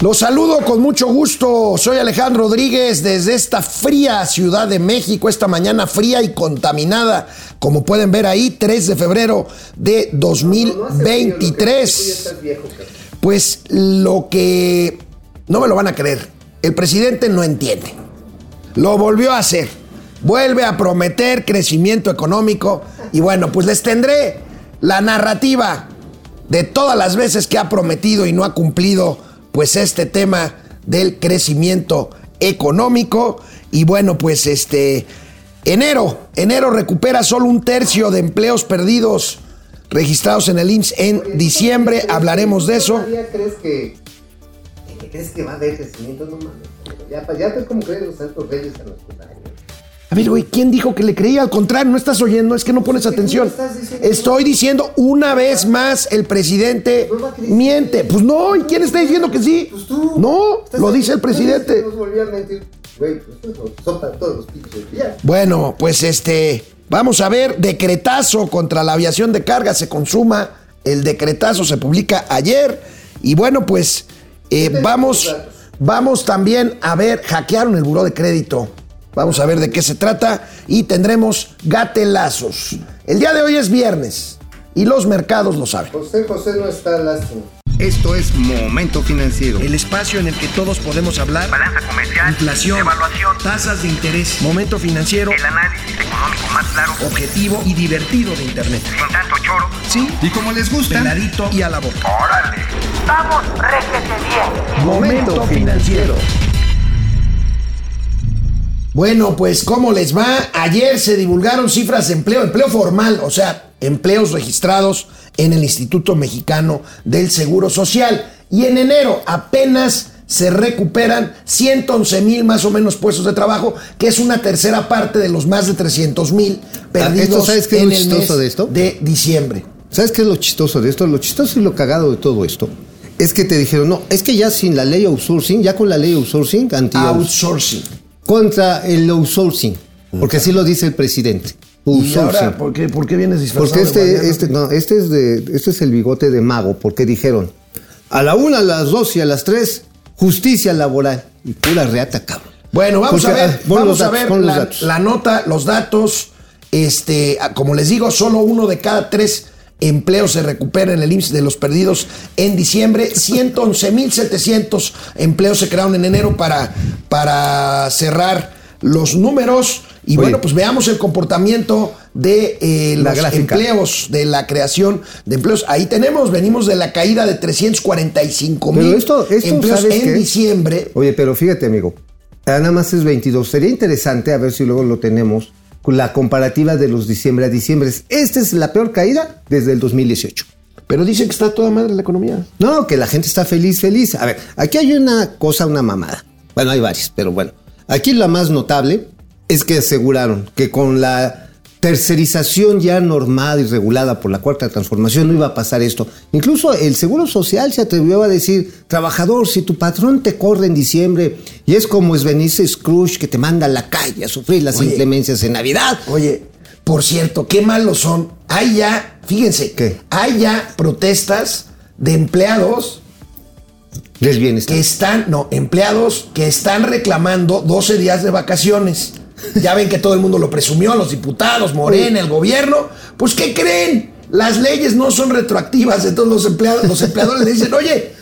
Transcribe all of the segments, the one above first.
Los saludo con mucho gusto. Soy Alejandro Rodríguez desde esta fría Ciudad de México, esta mañana fría y contaminada, como pueden ver ahí, 3 de febrero de 2023. Pues lo que no me lo van a creer, el presidente no entiende. Lo volvió a hacer. Vuelve a prometer crecimiento económico y bueno, pues les tendré la narrativa de todas las veces que ha prometido y no ha cumplido pues este tema del crecimiento económico y bueno, pues este enero, enero recupera solo un tercio de empleos perdidos registrados en el IMSS en diciembre, hablaremos de eso. crees que crees que va a haber crecimiento? No mames. Ya, ya es como creen los santos reyes a los a ver, güey, ¿quién dijo que le creía? Al contrario, no estás oyendo, es que no pones atención. Estoy diciendo una vez más, el presidente miente. Pues no, ¿y quién está diciendo que sí? Pues tú. No, lo dice el presidente. Bueno, pues este, vamos a ver, decretazo contra la aviación de carga se consuma. El decretazo se publica ayer. Y bueno, pues eh, vamos, vamos también a ver, hackearon el buró de crédito Vamos a ver de qué se trata y tendremos gatelazos. El día de hoy es viernes y los mercados lo saben. José José no está lástima. Esto es Momento Financiero. El espacio en el que todos podemos hablar. Balanza comercial. Inflación. Evaluación. Tasas de interés. Momento Financiero. El análisis económico más claro. Objetivo y divertido de Internet. Sin tanto choro. Sí. Y como les gusta. Peladito y a la boca. ¡Órale! ¡Vamos, réjete bien! Momento Financiero. Bueno, pues ¿cómo les va? Ayer se divulgaron cifras de empleo, empleo formal, o sea, empleos registrados en el Instituto Mexicano del Seguro Social. Y en enero apenas se recuperan 111 mil más o menos puestos de trabajo, que es una tercera parte de los más de 300 mil ah, perdidos ¿Sabes qué es lo chistoso de esto? de diciembre. ¿Sabes qué es lo chistoso de esto? Lo chistoso y lo cagado de todo esto es que te dijeron, no, es que ya sin la ley outsourcing, ya con la ley outsourcing, anti outsourcing contra el outsourcing, porque así lo dice el presidente. ¿Y ahora, ¿por, qué, ¿por qué vienes disfrazado? Porque este, este, no, este, es de, este es el bigote de mago, porque dijeron a la una, a las dos y a las tres, justicia laboral. Y pura reata, cabrón. Bueno, vamos a ver, ah, vamos a ver la, la, nota, los datos. Este, como les digo, solo uno de cada tres empleos se recupera en el IMSS de los perdidos en diciembre. 111.700 empleos se crearon en enero para, para cerrar los números. Y bueno, pues veamos el comportamiento de eh, los empleos, de la creación de empleos. Ahí tenemos, venimos de la caída de 345 mil empleos en diciembre. Oye, pero fíjate, amigo, nada más es 22. Sería interesante, a ver si luego lo tenemos la comparativa de los diciembre a diciembre. Esta es la peor caída desde el 2018. Pero dicen que está toda madre la economía. No, que la gente está feliz, feliz. A ver, aquí hay una cosa, una mamada. Bueno, hay varias, pero bueno. Aquí la más notable es que aseguraron que con la tercerización ya normada y regulada por la cuarta transformación no iba a pasar esto. Incluso el Seguro Social se atrevió a decir, trabajador, si tu patrón te corre en diciembre y es como es Benice Scrooge que te manda a la calle a sufrir las inclemencias en Navidad. Oye, por cierto, qué malos son. Hay ya, fíjense, ¿Qué? hay ya protestas de empleados Les bienestar. que están, no, empleados que están reclamando 12 días de vacaciones. Ya ven que todo el mundo lo presumió, los diputados, Morena, el gobierno. Pues, ¿qué creen? Las leyes no son retroactivas. Entonces los empleados, los empleadores le dicen, oye,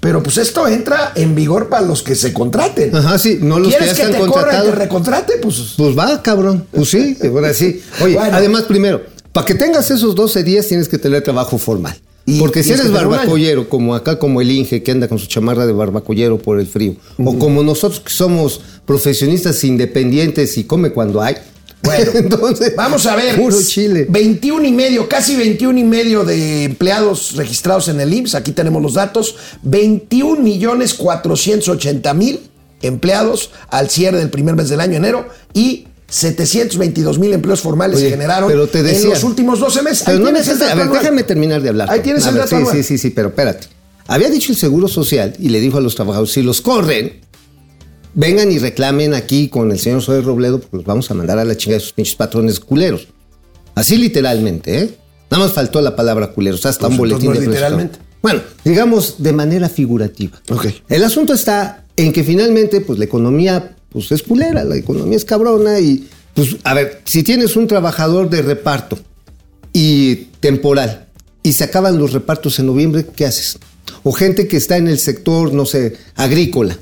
pero pues esto entra en vigor para los que se contraten. Ajá, sí, no los ¿Quieres que, te corra y te recontrate? Pues, pues va, cabrón. Pues sí, ahora sí. Oye, además, primero, para que tengas esos 12 días tienes que tener trabajo formal. Porque si eres barbacollero, como acá, como el Inge, que anda con su chamarra de barbacollero por el frío, o como nosotros que somos profesionistas independientes y come cuando hay. Bueno, entonces, vamos a ver. Puro Chile. 21 y medio, casi 21 y medio de empleados registrados en el IMSS. Aquí tenemos los datos. 21 millones 480 mil empleados al cierre del primer mes del año, enero, y 722 mil empleos formales se generaron en los últimos 12 meses. Pero no a ver, déjame terminar de hablar. Ahí tienes el dato Sí, sí, sí, sí, pero espérate. Había dicho el Seguro Social y le dijo a los trabajadores, si los corren, vengan y reclamen aquí con el señor Soy Robledo porque los vamos a mandar a la chingada de sus pinches patrones culeros. Así literalmente, ¿eh? Nada más faltó la palabra culeros, hasta un pues boletín de literalmente. Bueno, digamos de manera figurativa. Ok. El asunto está en que finalmente, pues la economía pues, es culera, la economía es cabrona y, pues, a ver, si tienes un trabajador de reparto y temporal y se acaban los repartos en noviembre, ¿qué haces? O gente que está en el sector, no sé, agrícola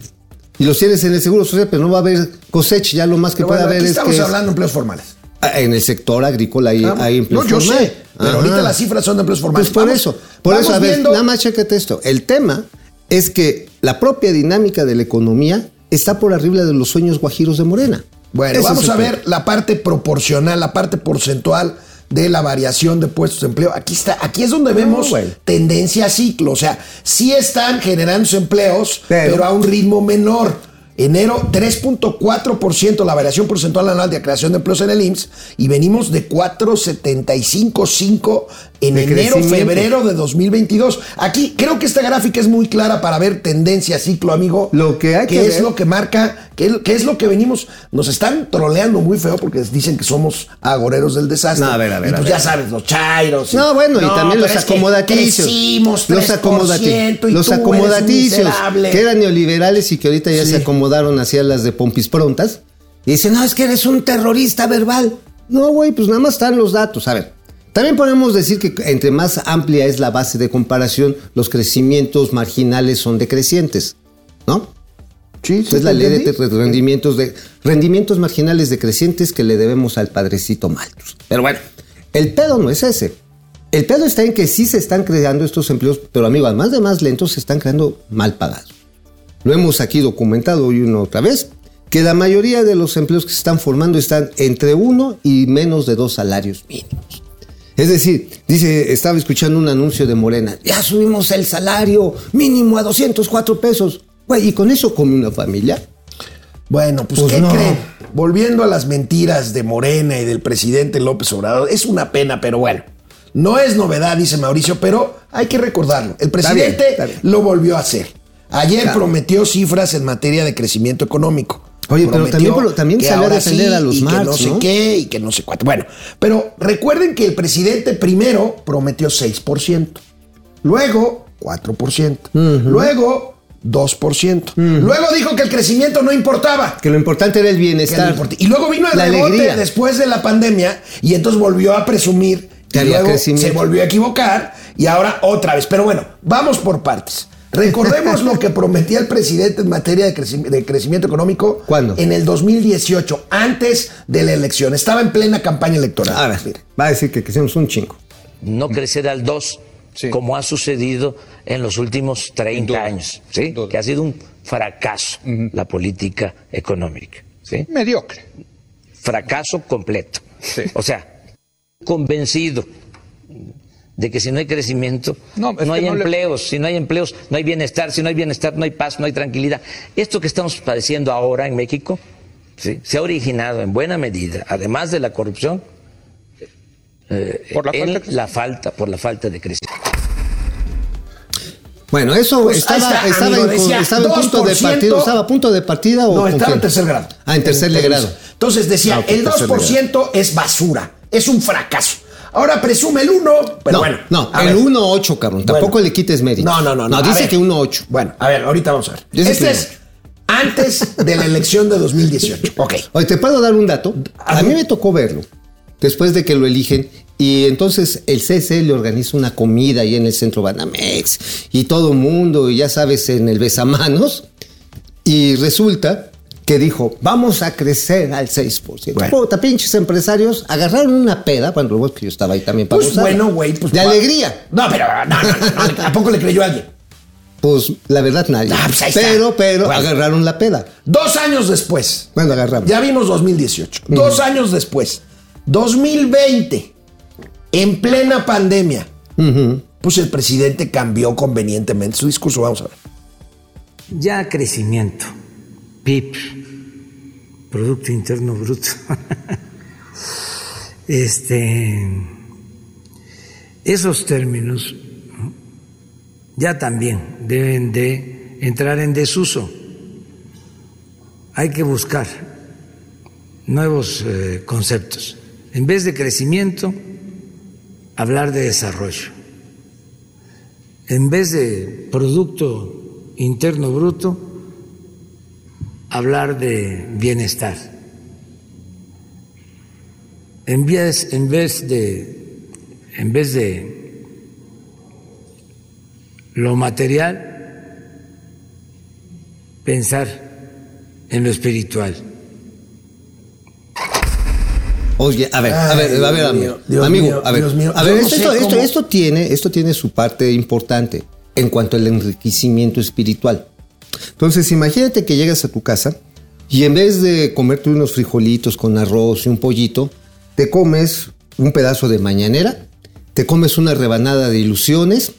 y los tienes en el seguro social, pero no va a haber cosecha, ya lo más que Pero puede bueno, haber es estamos que hablando de empleos formales. Ah, en el sector agrícola hay, Ah, hay empleos no, yo sé, pero Ajá. ahorita las cifras son de empleos formales. Pues por Vamos- eso, por eso, a ver, viendo- nada más chécate esto. El tema es que la propia dinámica de la economía está por arriba de los sueños guajiros de Morena. Bueno, Ese vamos a ver la parte proporcional, la parte porcentual de la variación de puestos de empleo. Aquí está, aquí es donde vemos güey. tendencia a ciclo. O sea, sí están generándose empleos, Pero- pero, a un ritmo menor. Enero, 3.4% la variación porcentual anual de creación de empleos en el IMSS y venimos de 4.75.5 en De enero, febrero de 2022. Aquí creo que esta gráfica es muy clara para ver tendencia ciclo, amigo. Lo que hay que es ver- lo que marca, que es lo que venimos, nos están troleando muy feo porque dicen que somos agoreros del desastre. No, a ver, a ver, Y pues a ver. ya sabes, los chairos. y- No, bueno, y también los acomodaticios. los 3% acomodaticios. Los acomodaticios que eran neoliberales y que ahorita ya Sí. se acomodaron hacia las de pompis prontas. Y dicen, no, es que eres un terrorista verbal. No, güey, pues nada más están los datos. A ver, también podemos decir que entre más amplia es la base de comparación, los crecimientos marginales son decrecientes, ¿no? Sí, sí, es la ley de entendí. rendimientos, de, rendimientos marginales decrecientes que le debemos al padrecito Malthus. Pero bueno, el pedo no es ese. El pedo está en que sí se están creando estos empleos, pero amigo, además de más lentos, se están creando mal pagados. Lo hemos aquí documentado hoy una otra vez, que la mayoría de los empleos que se están formando están entre uno y menos de dos salarios mínimos. Es decir, dice, estaba escuchando un anuncio de Morena, ya subimos el salario mínimo a 204 pesos. Güey, ¿y con eso come una familia? Bueno, pues, Pues ¿qué no. creen? Volviendo a las mentiras de Morena y del presidente López Obrador, es una pena, pero bueno. No es novedad, dice Mauricio, pero hay que recordarlo. El presidente bien, está bien. lo volvió a hacer. Ayer Claro. prometió cifras en materia de crecimiento económico. Oye, pero también- también que salió a defender a los y que no sé ¿no? qué y que no sé cuánto. Bueno, pero recuerden que el presidente primero prometió 6%, luego 4%, luego 2%, luego dijo que el crecimiento no importaba. Que lo importante era el no bienestar. Y luego vino el la rebote alegría. después de la pandemia y entonces volvió a presumir Que y luego crecimiento. se volvió a equivocar y ahora otra vez. Pero bueno, vamos por partes. Recordemos lo que prometía el presidente en materia de, creci- de crecimiento económico ¿Cuándo? en el 2018, antes de la elección. Estaba en plena campaña electoral. A ver, Mire. va a decir que crecemos un chingo. no crecer al 2, como ha sucedido en los últimos 30 años, ¿sí? que ha sido un fracaso la política económica. ¿sí? Mediocre. Fracaso completo. O sea, convencido de que si no hay crecimiento, No, hay no le- empleos, si no hay empleos, no hay bienestar, si no hay bienestar, no hay paz, no hay tranquilidad. Esto que estamos padeciendo ahora en México ¿sí? se ha originado en buena medida, además de la corrupción, eh, Por la en falta de la falta, por la falta de crecimiento. Bueno, eso Pues estaba, está, estaba, en, estaba en punto de 2%. partida. ¿Estaba a punto de partida o No, estaba en tercer grado. Ah, en tercer grado. Entonces decía, Ah, el tercer 2% es basura, es un fracaso. Ahora presume el 1, pero no, bueno. no, el ver. 1-8, cabrón. Bueno. Tampoco le quites mérito. No, no, no. No, dice ver. que 1-8. Bueno, a ver, ahorita vamos a ver. Dice este es antes de la elección de 2018. Ok. Oye, ¿te puedo dar un dato? A mí me tocó verlo. Después de que lo eligen. Y entonces el CC le organiza una comida ahí en el centro Banamex. Y todo mundo, y ya sabes, en el besamanos. Y resulta que dijo, vamos a crecer al 6%. Bueno. Puta, pinches empresarios agarraron una peda, bueno, que yo estaba ahí también para Pues bueno, güey. Pues, de alegría. No, pero no, no, no, ¿A poco le creyó a alguien? Pues la verdad nadie. Ah, pues pero, pero, Bueno. agarraron la peda. Dos años después. Bueno, agarramos. Ya vimos 2018. Dos años después. 2020. En plena pandemia. Pues el presidente cambió convenientemente su discurso. Vamos a ver. ya crecimiento, PIB, Producto Interno Bruto. este, esos términos ¿no? ya también deben de entrar en desuso. Hay que buscar nuevos eh, conceptos. En vez de crecimiento, hablar de desarrollo. en vez de Producto Interno Bruto, hablar de bienestar. En vez, en vez de, en vez de lo material, pensar en lo espiritual. Oye, a ver, a ver, a ver, amigo. mío, amigo, mío, a ver, a ver, no esto, sé esto, esto, tiene, esto tiene su parte importante en cuanto al enriquecimiento espiritual. Entonces, imagínate que llegas a tu casa y en vez de comerte unos frijolitos con arroz y un pollito, te comes un pedazo de mañanera, te comes una rebanada de ilusiones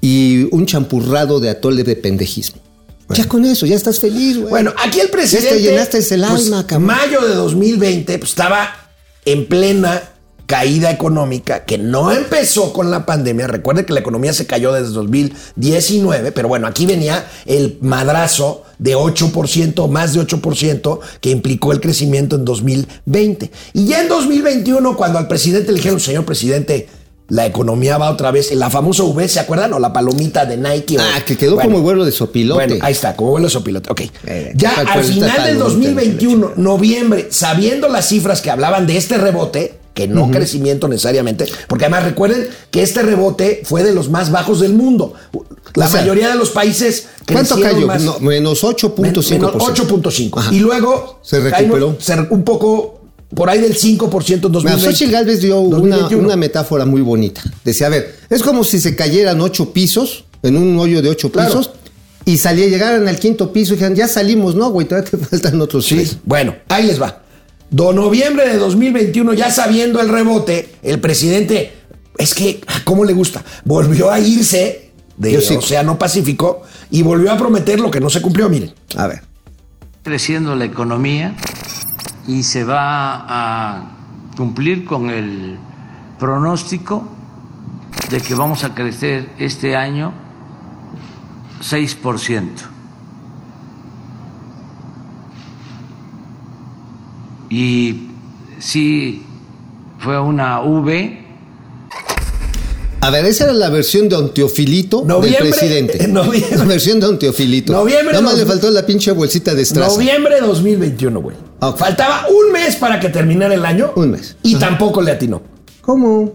y un champurrado de atole de pendejismo. Ya con eso, ya estás feliz, güey. Bueno, aquí el presidente. Ya te llenaste el pues, alma, cabrón. Mayo de 2020, pues estaba en plena caída económica que no empezó con la pandemia. Recuerde que la economía se cayó desde 2019, pero bueno, aquí venía el madrazo de 8%, más de 8%, que implicó el crecimiento en 2020. Y ya en 2021, cuando al presidente le dijeron, señor presidente, la economía va otra vez, la famosa V, ¿se acuerdan? O la palomita de Nike. o- Ah, que quedó Bueno, como vuelo de sopilote. Bueno, ahí está, como vuelo de sopilote. Ok. Eh, ya ¿cuál al final del palomita? 2021, noviembre, sabiendo las cifras que hablaban de este rebote, que no crecimiento necesariamente, porque además recuerden que este rebote fue de los más bajos del mundo. La O sea, mayoría de los países ¿Cuánto cayó? más- No, menos 8.5%. menos 8.5. Ajá. Y luego Se caímos- recuperó. se re- un poco por ahí del 5% en Mira, 2020. Xochitl Galvez dio una, 2021. una metáfora muy bonita. Decía, a ver, es como si se cayeran ocho pisos, en un hoyo de ocho Claro. pisos, y salía, llegaran al quinto piso y dijeran, ya salimos, no, güey, todavía te faltan otros Sí, tres. bueno, ahí les va. Do noviembre de 2021, ya sabiendo el rebote, el presidente, es que, ¿cómo le gusta? Volvió a irse del sí. Océano Pacífico y volvió a prometer lo que no se cumplió, miren. A ver. creciendo la economía y se va a cumplir con el pronóstico de que vamos a crecer este año 6%. Y sí fue una V A ver, esa era la versión de Don Teofilito Noviembre- del presidente. noviembre- La versión de Don Teofilito. Noviembre Nada más le faltó la pinche bolsita de estraza. Noviembre de 2021, güey. Ok. Faltaba un mes para que terminara el año. Un mes. Y tampoco le atinó. ¿Cómo?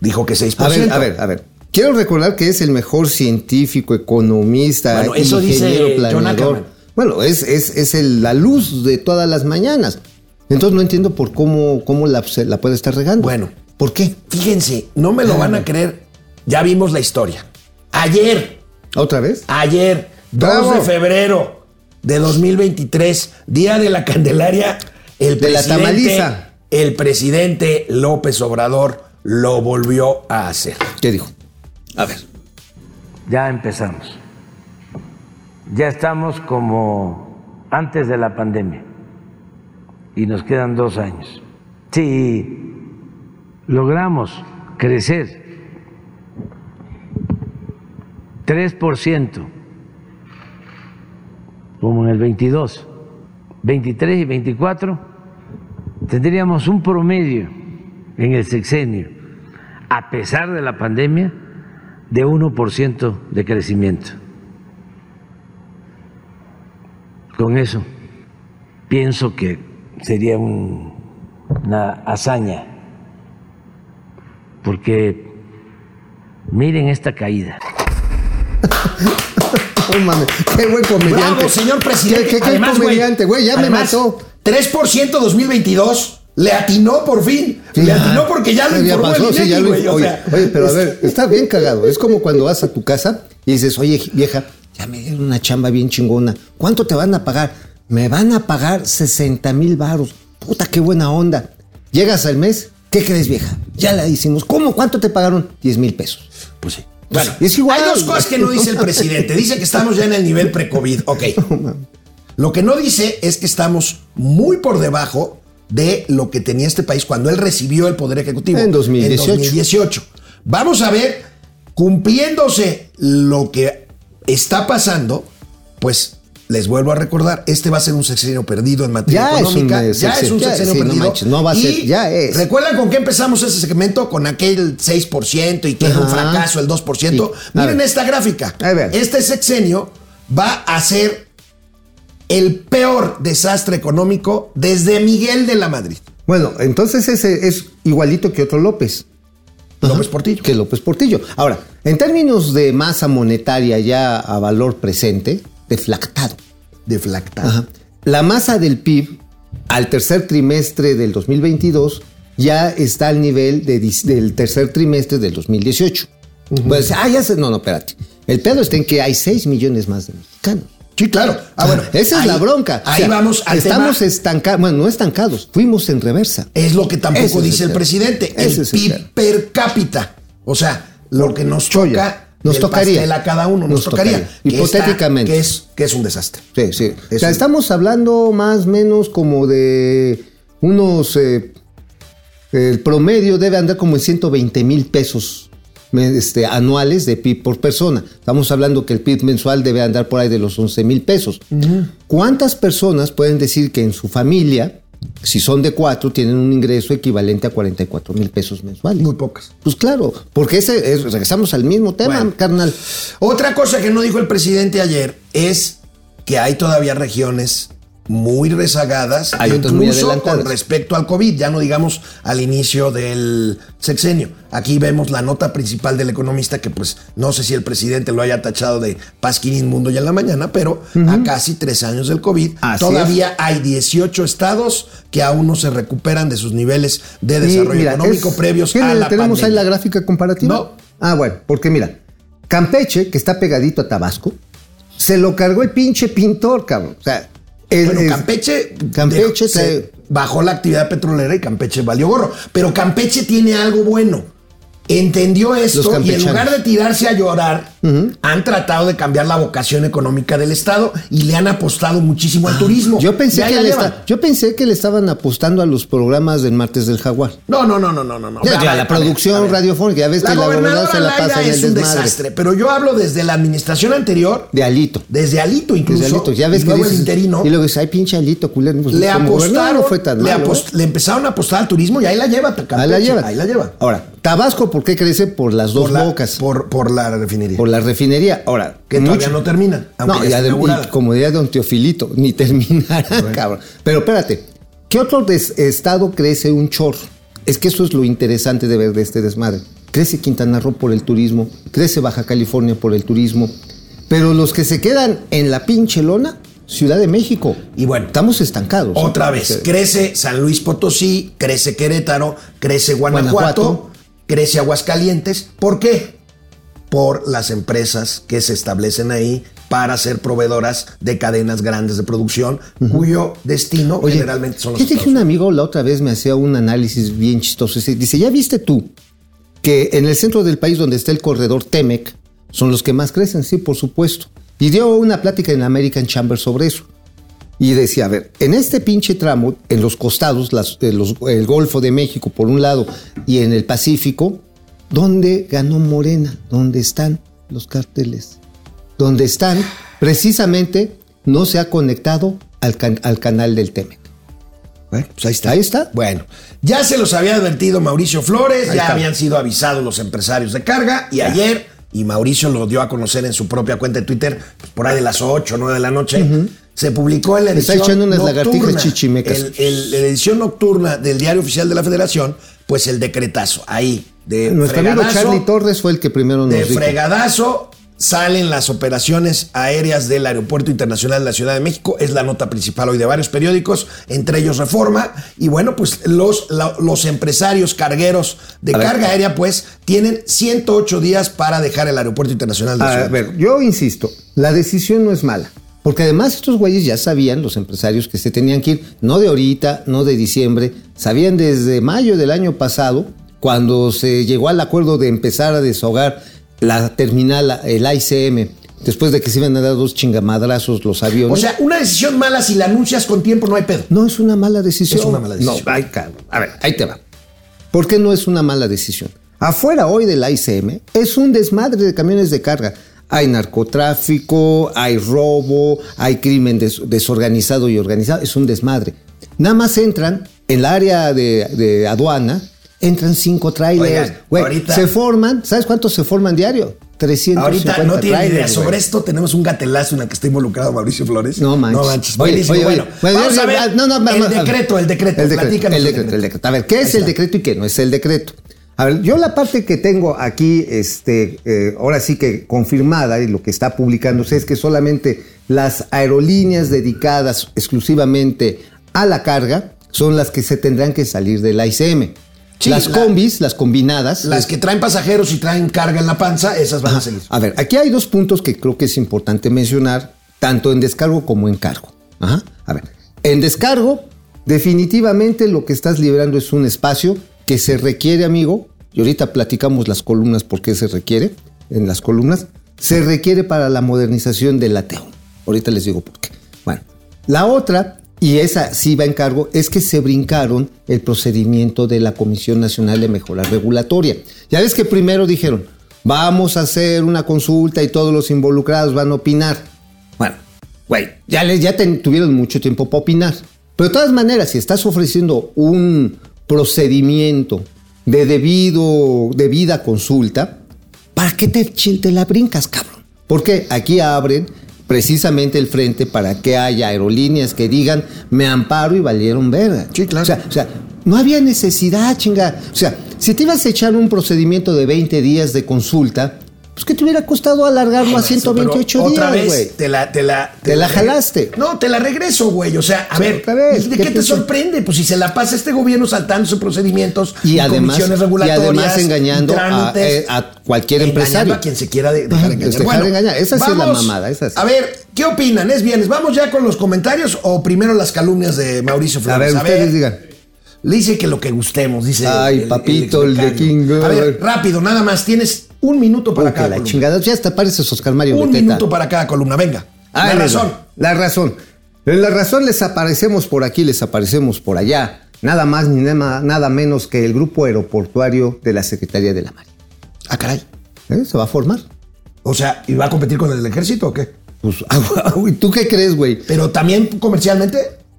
Dijo que 6%. A ver, a ver, a ver. Quiero recordar que es el mejor científico, economista, Bueno, eso ingeniero, dice planeador. Bueno, es, es, es el- la luz de todas las mañanas. Entonces no entiendo por cómo, cómo la, puede estar regando. Bueno. ¿Por qué? Fíjense, no me lo van a creer. Ya vimos la historia. Ayer, ¿Otra vez? Ayer, 2 Bravo. de febrero de 2023, día de la Candelaria, el De la presidente, tamaliza. el presidente López Obrador lo volvió a hacer. ¿Qué dijo? A ver. Ya empezamos. Ya estamos como antes de la pandemia. Y nos quedan dos años. Si logramos crecer 3%, como en el 22, 23 y 24, tendríamos un promedio en el sexenio, a pesar de la pandemia, de 1% de crecimiento. Con eso pienso que sería un- una hazaña, porque miren esta caída. Mames, qué buen comediante. Bravo, señor presidente. Qué, qué- qué Además, güey, comediante, güey, ya además, me mató. 3% 2022. Le atinó por fin. Le atinó porque ya lo informó pasó, el sí, INEGI, güey, o oye, sea, oye, pero a ver, está bien cagado. Es como cuando vas a tu casa y dices, oye, vieja, ya me dieron una chamba bien chingona. ¿Cuánto te van a pagar? Me van a pagar 60 mil varos. Puta, qué buena onda. Llegas al mes, ¿qué crees, vieja? Ya la hicimos. ¿Cómo? ¿Cuánto te pagaron? 10 mil pesos. Pues sí. Bueno, es igual. Hay dos cosas que no dice el presidente. Dice que estamos ya en el nivel pre-COVID. Ok. Lo que no dice es que estamos muy por debajo de lo que tenía este país cuando él recibió el poder ejecutivo. En 2018. En 2018. Vamos a ver, cumpliéndose lo que está pasando, pues les vuelvo a recordar, este va a ser un sexenio perdido en materia Ya es un, económica. eh, ya es un ya, sexenio no perdido. manches, no va a Y ser, ya es. ¿Recuerdan con qué empezamos ese segmento? Con aquel 6% y que era un Ajá. fracaso el 2%. Sí. Miren esta gráfica. Este sexenio va a ser el peor desastre económico desde Miguel de la Madrid. Bueno, entonces ese es igualito que otro López. López Portillo. Que López Portillo. Ahora, en términos de masa monetaria ya a valor presente, deflactado. Deflactado. Ajá. La masa del PIB al tercer trimestre del 2022 ya está al nivel de del tercer trimestre del 2018. Pues, ah, ya se, no, no, espérate. El pedo está en que hay 6 millones más de mexicanos. Sí, claro. Ah, bueno. Esa es la bronca. O Ahí sea, vamos al Estamos estancados, bueno, no estancados, fuimos en reversa. Es lo que tampoco Ese dice el presidente. Ese el PIB per cápita. O sea, lo que nos Choya. toca. Nos tocaría. a cada uno nos, Nos tocaría. tocaría. que está- Hipotéticamente. que, es, que es un desastre. Sí, sí. O sea, un- estamos hablando más o menos como de unos. eh, el promedio debe andar como en 120 mil pesos este, anuales de PIB por persona. Estamos hablando que el PIB mensual debe andar por ahí de los 11 mil pesos. ¿Cuántas personas pueden decir que en su familia, si son de cuatro, tienen un ingreso equivalente a 44 mil pesos mensuales? Muy pocas. Pues claro, porque ese es- regresamos al mismo tema, Bueno. carnal. Otra cosa que no dijo el presidente ayer es que hay todavía regiones muy rezagadas, Hay otras muy incluso con respecto al COVID, ya no digamos al inicio del sexenio. Aquí vemos la nota principal del economista que pues no sé si el presidente lo haya tachado de pasquín inmundo ya en la mañana, pero a casi tres años del COVID Así todavía hay 18 estados que aún no se recuperan de sus niveles de desarrollo mira, económico es- previos ¿tiene- a la ¿Tenemos ahí la gráfica comparativa? No. Ah, bueno, porque mira, Campeche, que está pegadito a Tabasco, se lo cargó el pinche pintor, cabrón. O sea, el, Bueno, Campeche, Campeche se bajó la actividad petrolera y Campeche valió gorro. Pero Campeche tiene algo bueno. Entendió esto y en lugar de tirarse a llorar, han tratado de cambiar la vocación económica del Estado y le han apostado muchísimo al turismo. Ah, Yo pensé, que le yo pensé que le estaban apostando a los programas del martes del jaguar. No, no, no, no, no, no. Ya, A ya, ver, la producción radiofónica, ya ves La que la gobernadora se la pasa en el es un desmadre. desastre, pero yo hablo desde la administración anterior, De Alito. desde Alito incluso, Desde Alito. Ya ves y que luego dices- el interino. Y luego dice, ay, pinche Alito, culero. Pues, le apostaron, no fue tan le, malo, apost- ¿eh? le empezaron a apostar al turismo y ahí la lleva. Ahí la lleva. Ahí la lleva. Ahora, Tabasco, ¿por qué crece? Por las dos por la, bocas. Por, por la refinería. Por la refinería. Ahora, que mucho- todavía no termina. No, ya inaugurada. y como diría don Teofilito, ni terminará, cabrón. Pero espérate, ¿qué otro estado crece un chorro? Es que eso es lo interesante de ver de este desmadre. Crece Quintana Roo por el turismo, crece Baja California por el turismo, pero los que se quedan en la pinche lona, Ciudad de México. Y bueno, Estamos estancados. Otra vez, crece San Luis Potosí, crece Querétaro, crece Guanajuato, Guanajuato. Crece Aguascalientes. ¿Por qué? Por las empresas que se establecen ahí para ser proveedoras de cadenas grandes de producción, cuyo destino Oye, generalmente son los que Estados un amigo la otra vez me hacía un análisis bien chistoso. Dice, ¿ya viste tú que en el centro del país donde está el corredor Temec son los que más crecen? Sí, por supuesto. Y dio una plática en American Chamber sobre eso. Y decía, a ver, en este pinche tramo, en los costados, las- los- el Golfo de México por un lado y en el Pacífico, ¿dónde ganó Morena? ¿Dónde están los carteles? Donde están, precisamente, no se ha conectado al, can- al canal del Temec. Bueno, pues ahí está. Ahí está. Bueno, ya se los había advertido Mauricio Flores, Ahí ya está. habían sido avisados los empresarios de carga y ayer, y Mauricio lo dio a conocer en su propia cuenta de Twitter, pues, por ahí de las 8 o 9 de la noche, se publicó en la Está edición echando unas nocturna, lagartijas chichimecas. el- el- la edición nocturna del Diario Oficial de la Federación, pues el decretazo ahí de Nuestro amigo Charlie Torres fue el que primero nos de dijo. fregadazo salen las operaciones aéreas del Aeropuerto Internacional de la Ciudad de México. Es la nota principal hoy de varios periódicos, entre ellos Reforma. Y bueno, pues los, los empresarios cargueros de A ver. carga aérea, pues tienen 108 días para dejar el Aeropuerto Internacional de la A Ciudad. ver, yo insisto, la decisión no es mala. Porque además estos güeyes ya sabían, los empresarios, que se tenían que ir, no de ahorita, no de diciembre, sabían desde mayo del año pasado, cuando se llegó al acuerdo de empezar a deshogar la terminal, el ICM, después de que se iban a dar dos chingamadrazos los aviones. O sea, una decisión mala, si la anuncias con tiempo, no hay pedo. No es una mala decisión. Es una mala decisión. No, ay, cabrón. A ver, ahí te va. ¿Por qué no es una mala decisión? Afuera hoy del ICM es un desmadre de camiones de carga. Hay narcotráfico, hay robo, hay crimen des- desorganizado y organizado, es un desmadre. Nada más entran en la área de, de aduana, entran cinco trailers, güey, ahorita- se forman, ¿sabes cuántos se forman diario? 350 Ahorita no tiene idea. Sobre esto tenemos un gatelazo en el que está involucrado Mauricio Flores. No manches. No manches. Oye, Buenísimo. oye, oye. bueno, vamos ya- a ver. ya- no, no, el decreto, el decreto. El decreto, el decreto, el decreto. A ver, ¿qué es el decreto y qué no es el decreto? A ver, yo la parte que tengo aquí, este, eh, ahora sí que confirmada y lo que está publicándose es que solamente las aerolíneas dedicadas exclusivamente a la carga son las que se tendrán que salir del ICM. Sí, las la- combis, las combinadas, Las que traen pasajeros y traen carga en la panza, esas van a seguir. a ver, aquí hay dos puntos que creo que es importante mencionar, tanto en descargo como en cargo. Ajá. A ver, en descargo, definitivamente lo que estás liberando es un espacio que se requiere, amigo, y ahorita platicamos las columnas por qué se requiere, en las columnas, se requiere para la modernización del ATEO. Ahorita les digo por qué. Bueno, la otra, y esa sí va en cargo, es que se brincaron el procedimiento de la Comisión Nacional de Mejora Regulatoria. Ya ves que primero dijeron, vamos a hacer una consulta y todos los involucrados van a opinar. Bueno, güey, ya, les, ya tuvieron mucho tiempo para opinar. Pero de todas maneras, si estás ofreciendo un procedimiento de debido, debida consulta, ¿para qué te, te la brincas, cabrón? Porque aquí abren precisamente el frente para que haya aerolíneas que digan, me amparo y valieron verga. Sí, claro. O sea, o sea, no había necesidad, chinga. O sea, si te ibas a echar un procedimiento de 20 días de consulta, pues que te hubiera costado alargarlo a 128 Pero otra días, vez, güey. Te la, te la, Te la jalaste. No, te la regreso, güey. O sea, a Sí, ver, vez, ¿de ¿qué qué, te te sor- sorprende? Pues si se la pasa este gobierno saltando sus procedimientos Y además, comisiones y regulatorias, además engañando a, trámites, eh, a cualquier empresario. a quien se quiera de- dejar Ajá, engañar. Esa sí es la mamada, esa sí. A ver, ¿qué opinan? ¿Es viernes? ¿Vamos ya con los comentarios o primero las calumnias de Mauricio A Flores? ver, ustedes digan. Le dice que lo que gustemos, dice. Ay, papito, el de exbecario. King A ver, rápido, nada más. Tienes un minuto para cada la columna. chingada. Ya hasta pareces Oscar Mario Un Beteta. minuto para cada columna, venga. Ahí la razón. La razón. En la razón les aparecemos por aquí, les aparecemos por allá. Nada más ni nada, nada menos que el grupo aeroportuario de la Secretaría de la Marina. Ah, caray. ¿Eh? Se va a formar. O sea, ¿y va a competir con el ejército o qué? Pues, ¿y ¿tú qué crees, güey? Pero también comercialmente.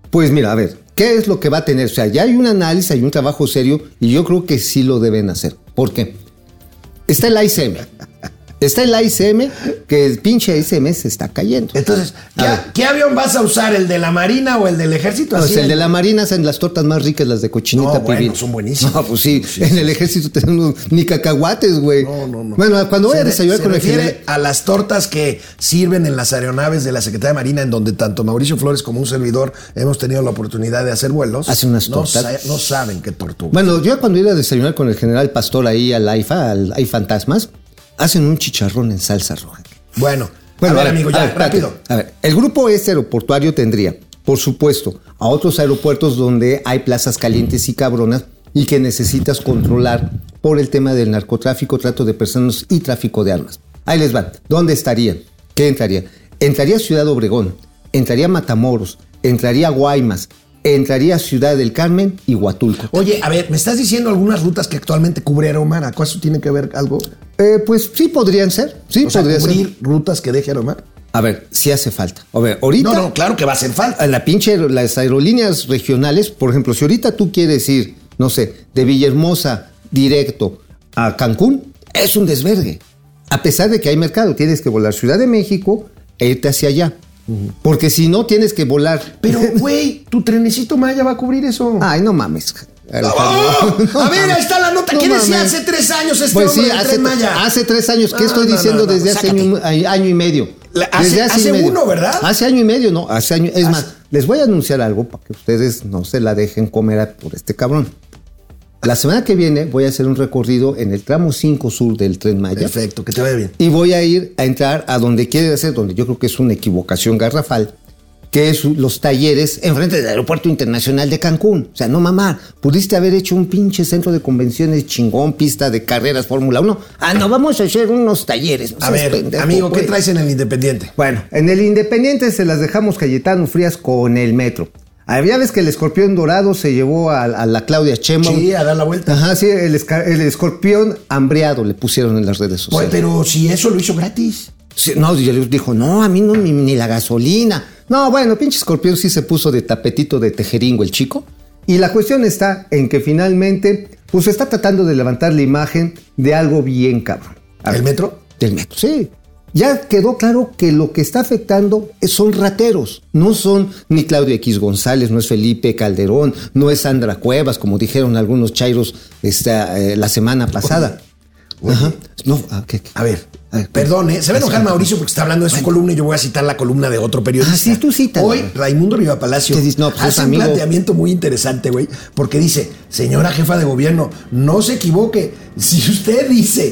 Pues mira, a ver, ¿qué es lo que va a tener? O sea, ya hay un análisis, hay un trabajo serio y yo creo que sí lo deben hacer. ¿Por qué? Está el ICM. Está el ICM, que el pinche ICM se está cayendo. Entonces, ¿qué, A ver. ¿qué avión vas a usar? ¿El de la Marina o el del ejército? El de la Marina hacen las tortas más ricas, las de cochinita No, bueno, son buenísimas. No, pues sí, en el ejército tenemos ni cacahuates, güey. No, no, no. Bueno, cuando voy Se a desayunar se con el refiere general. a las tortas que sirven en las aeronaves de la Secretaría de Marina, en donde tanto Mauricio Flores como un servidor hemos tenido la oportunidad de hacer vuelos. Hacen unas No tortas. sa- No, saben qué tortuga. Bueno, yo cuando iba a desayunar con el general Pastor ahí al AIFA, al AIFA Fantasmas, hacen un chicharrón en salsa roja. Bueno, Bueno, a ver, amigo, ya, ver, rápido. A ver, el grupo este aeroportuario tendría, por supuesto, a otros aeropuertos donde hay plazas calientes y cabronas y que necesitas controlar por el tema del narcotráfico, trato de personas y tráfico de armas. Ahí les van. ¿Dónde estarían? ¿Qué entraría? Entraría Ciudad Obregón, entraría Matamoros, entraría Guaymas, entraría Ciudad del Carmen y Huatulco. Oye, a ver, ¿me estás diciendo algunas rutas que actualmente cubre Aeromar? ¿Acaso tiene que ver algo? Eh, pues sí podrían ser, sí O sea, podría ser. rutas que deje Aeromar. A ver, sí hace falta. A ver, ahorita... No, no, claro que va a hacer falta. a la pinche las aerolíneas regionales, por ejemplo, si ahorita tú quieres ir, no sé, de Villahermosa directo a Cancún, es un desvergue. A pesar de que hay mercado, tienes que volar Ciudad de México e irte hacia allá. Porque si no, tienes que volar. Pero, güey, tu trenecito Maya va a cubrir eso. Ay, no mames. ¡Oh! A ver, ahí está la nota. No ¿Qué decía mames. hace tres años este Pues sí, hombre del hace, Tren Maya? hace tres años. ¿Qué No, estoy no, diciendo no, no, desde hace año, año y medio? La- hace- Desde hace medio. uno, ¿verdad? Hace año y medio, no. Hace año. Es Hace- más, les voy a anunciar algo para que ustedes no se la dejen comer por este cabrón. La semana que viene voy a hacer un recorrido en el tramo 5 sur del Tren Maya. Perfecto, que te vaya bien. Y voy a ir a entrar a donde quiere hacer, donde yo creo que es una equivocación garrafal, que es los talleres enfrente del Aeropuerto Internacional de Cancún. O sea, no mamá, pudiste haber hecho un pinche centro de convenciones chingón, pista de carreras Fórmula 1. Ah, no, vamos a hacer unos talleres. No A ver, pendejo, amigo, ¿qué güey. traes en el Independiente? Bueno, en el Independiente se las dejamos Cayetano Frías con el metro. Ya ves que el escorpión dorado se llevó a, a la Claudia Chema. Sí, a dar la vuelta. Ajá, sí, el, escorpión hambreado le pusieron en las redes Oye, sociales. pero si eso lo hizo gratis. Sí, no, dijo, no, a mí no, ni, ni la gasolina. No, bueno, pinche escorpión sí se puso de tapetito de tejeringo el chico. Y la cuestión está en que finalmente, pues está tratando de levantar la imagen de algo bien cabrón. ¿El metro? Del metro, sí. Ya quedó claro que lo que está afectando son rateros. No son ni Claudio X González, no es Felipe Calderón, no es Sandra Cuevas, como dijeron algunos chairos esta, eh, la semana pasada. Ajá. No, ah, A ver, perdón, ¿eh? se va a enojar. Mauricio porque está hablando de su columna y yo voy a citar la columna de otro periodista. Ah, sí, tú cítala. Hoy, Raimundo Riva Palacio. No, pues es hace un amigo. planteamiento muy interesante, güey, porque dice, señora jefa de gobierno, no se equivoque. Si usted dice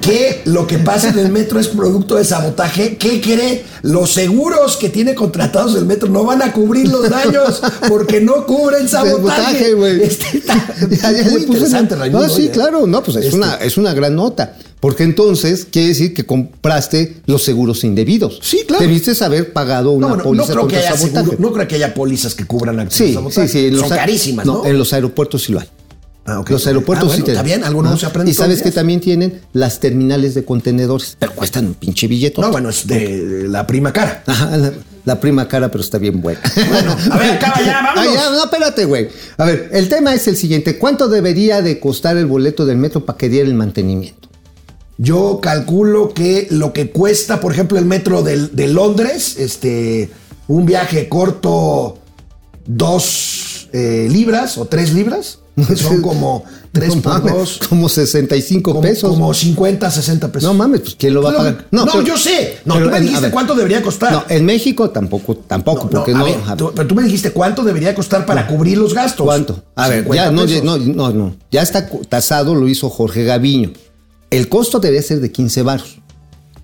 que lo que pasa en el metro es producto de sabotaje, ¿qué cree? Los seguros que tiene contratados el metro no van a cubrir los daños porque no cubren sabotaje. Sabotaje, güey. Este está Ya, ya muy puso interesante, Raimundo. No, sí, hoy, ¿eh? claro, no, pues es, Este, una, es una gran nota. Porque entonces quiere decir que compraste los seguros indebidos. Sí, claro. Debiste haber pagado una No, bueno, no póliza creo que haya sabotaje. seguro- no creo que haya pólizas que cubran actos Sí, sí, sabotaje. sí. Son los carísimas, ¿no? en los aeropuertos sí lo hay. Ah, ok. Los aeropuertos Ah, bueno, sí tienen. Está bien, algo Ah, se aprende. Y sabes que también tienen las terminales de contenedores, pero cuestan un pinche billete. No, bueno, es de la prima cara. Ajá, la, la prima cara, pero está bien buena. Bueno, a ver, acaba ya, Ah, ya, no, espérate, güey. A ver, el tema es el siguiente. ¿Cuánto debería de costar el boleto del metro para que diera el mantenimiento? Yo calculo que lo que cuesta, por ejemplo, el metro de, Londres, este, un viaje corto, dos eh, libras o tres libras, que son como tres No por mames, dos, Como 65 como, pesos. como 50, 60 pesos. No mames, pues ¿quién lo va a pagar? No, pero- yo sé. No, pero tú me dijiste ver. cuánto debería costar. No, en México tampoco, tampoco, No, porque no, ver, tú- pero tú me dijiste cuánto debería costar para cubrir los gastos. ¿Cuánto? A ver, 50 ya no, pesos. no, no, no. Ya está tasado, lo hizo Jorge Gaviño. El costo debería ser de 15 varos.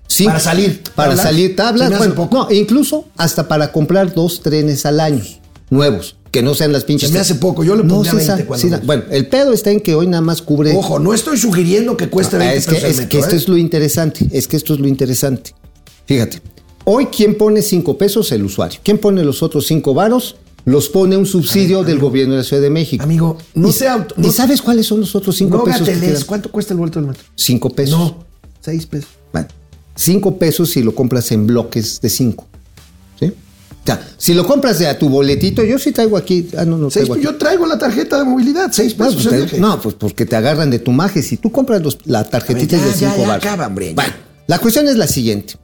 Sí, Para salir, Para ¿tablas? salir tablas. Bueno, poco. no, e incluso hasta para comprar dos trenes al año, nuevos, que no sean las pinches. Se me hace poco, yo le no, pondría sí, 20 sa- cuando sí. Bueno, el pedo está en que hoy nada más cubre. Ojo, no estoy sugiriendo que cueste Ah, 20 es que, pesos es metro, que esto ¿eh? es lo interesante, es que esto es lo interesante. Fíjate, hoy ¿quién pone 5 pesos? El usuario. ¿Quién pone los otros 5 varos? Los pone un subsidio del gobierno de la Ciudad de México. Amigo, no ¿Y, te auto- ¿y no- sabes cuáles son los otros 5 No pesos? que gateles, quedan? ¿cuánto cuesta el vuelto del metro? 5 pesos. No, 6 pesos. Bueno, 5 pesos si lo compras en bloques de 5. ¿Sí? O sea, si lo compras de a tu boletito, yo sí traigo aquí. Ah, no, no Seis- traigo aquí. yo traigo la tarjeta de movilidad, 6 No, pesos. pues, el viaje. no, pues porque te agarran de tu maje. Si tú compras los- la tarjetita ver, ya, de 5 ya, ya baros. acaba, hombre, la cuestión es la siguiente.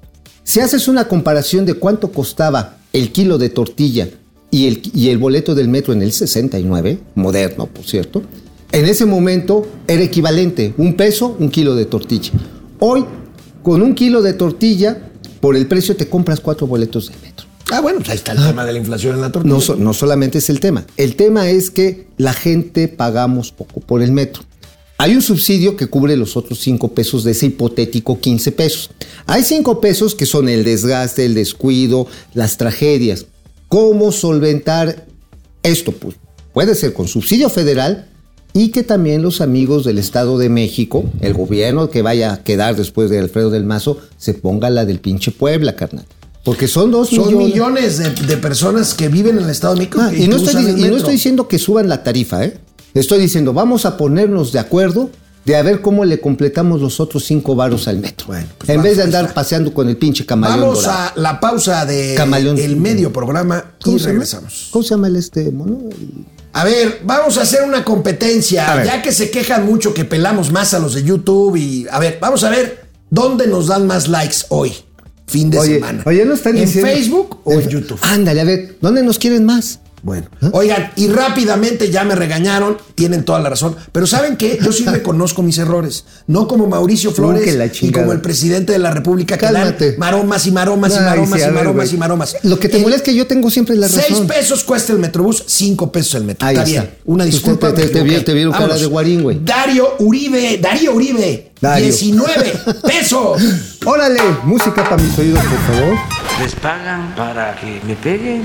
Si haces una comparación de cuánto costaba el kilo de tortilla y el, y el boleto del metro en el 69, moderno, por cierto, en ese momento era equivalente. Un peso, un kilo de tortilla. Hoy, con un kilo de tortilla, por el precio te compras cuatro boletos del metro. Ah, bueno, pues ahí está el tema de la inflación en la tortilla. No, no solamente es el tema. El tema es que la gente pagamos poco por el metro. Hay un subsidio que cubre los otros 5 pesos de ese hipotético 15 pesos. Hay 5 pesos que son el desgaste, el descuido, las tragedias. ¿Cómo solventar esto? Pues puede ser con subsidio federal y que también los amigos del Estado de México, el gobierno que vaya a quedar después de Alfredo del Mazo, se ponga la del pinche Puebla, carnal. Porque son dos Son millones de, de personas que viven en el Estado de México Ah, y, no estoy, y no estoy diciendo que suban la tarifa, ¿eh? Estoy diciendo, vamos a ponernos de acuerdo de a ver cómo le completamos los otros cinco varos al metro. Bueno, pues en vamos, vez de andar paseando con el pinche camaleón Vamos dorado. a la pausa de Camaleón. el medio programa y regresamos. ¿Cómo se llama el este mono? A ver, vamos a hacer una competencia. Ya que se quejan mucho que pelamos más a los de YouTube y a ver, vamos a ver dónde nos dan más likes hoy, fin de Oye, semana. oye, no están ¿En diciendo- Facebook o en YouTube? Ándale, a ver, ¿dónde nos quieren más? Bueno, oigan, y rápidamente ya me regañaron, tienen toda la razón, pero ¿saben qué? Yo sí reconozco mis errores, no como Mauricio Flores que la y como el presidente de la República que dan Cálmate. maromas y maromas y maromas sí, y maromas y maromas. Lo que te molesta es que yo tengo siempre la Seis razón. pesos cuesta el Metrobús, cinco pesos el metro. Ahí está está. bien. Una disculpa. te- te- te vieron cara Vámonos. de guarín, güey. Dario Uribe, Darío Uribe, Dario. 19 pesos. Órale, música para mis oídos, por favor. Les pagan para que me peguen.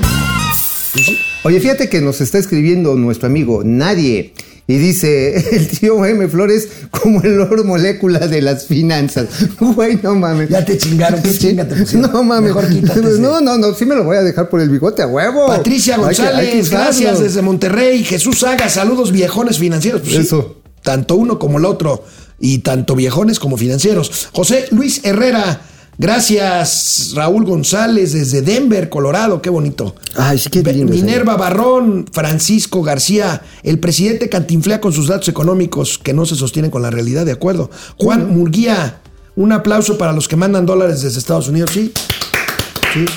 Oye, fíjate que nos está escribiendo nuestro amigo Nadie. Y dice, el tío M. Flores como el Lord Molécula de las finanzas. Güey, no mames. Ya te chingaron, qué chinga te pusieron. No mames. Mejor quítate ese. No, no, no, sí me lo voy a dejar por el bigote a huevo. Patricia Hay que- González, hay que usarlo. gracias desde Monterrey. Jesús Saga, saludos viejones financieros. Pues sí, Eso. tanto uno como el otro. Y tanto viejones como financieros. José Luis Herrera, Gracias, Raúl González, desde Denver, Colorado. Qué bonito. Ay, sí, qué es Minerva Barrón, Francisco García. El presidente cantinflea con sus datos económicos que no se sostienen con la realidad, de acuerdo. Juan Murguía, un aplauso para los que mandan dólares desde Estados Unidos, sí.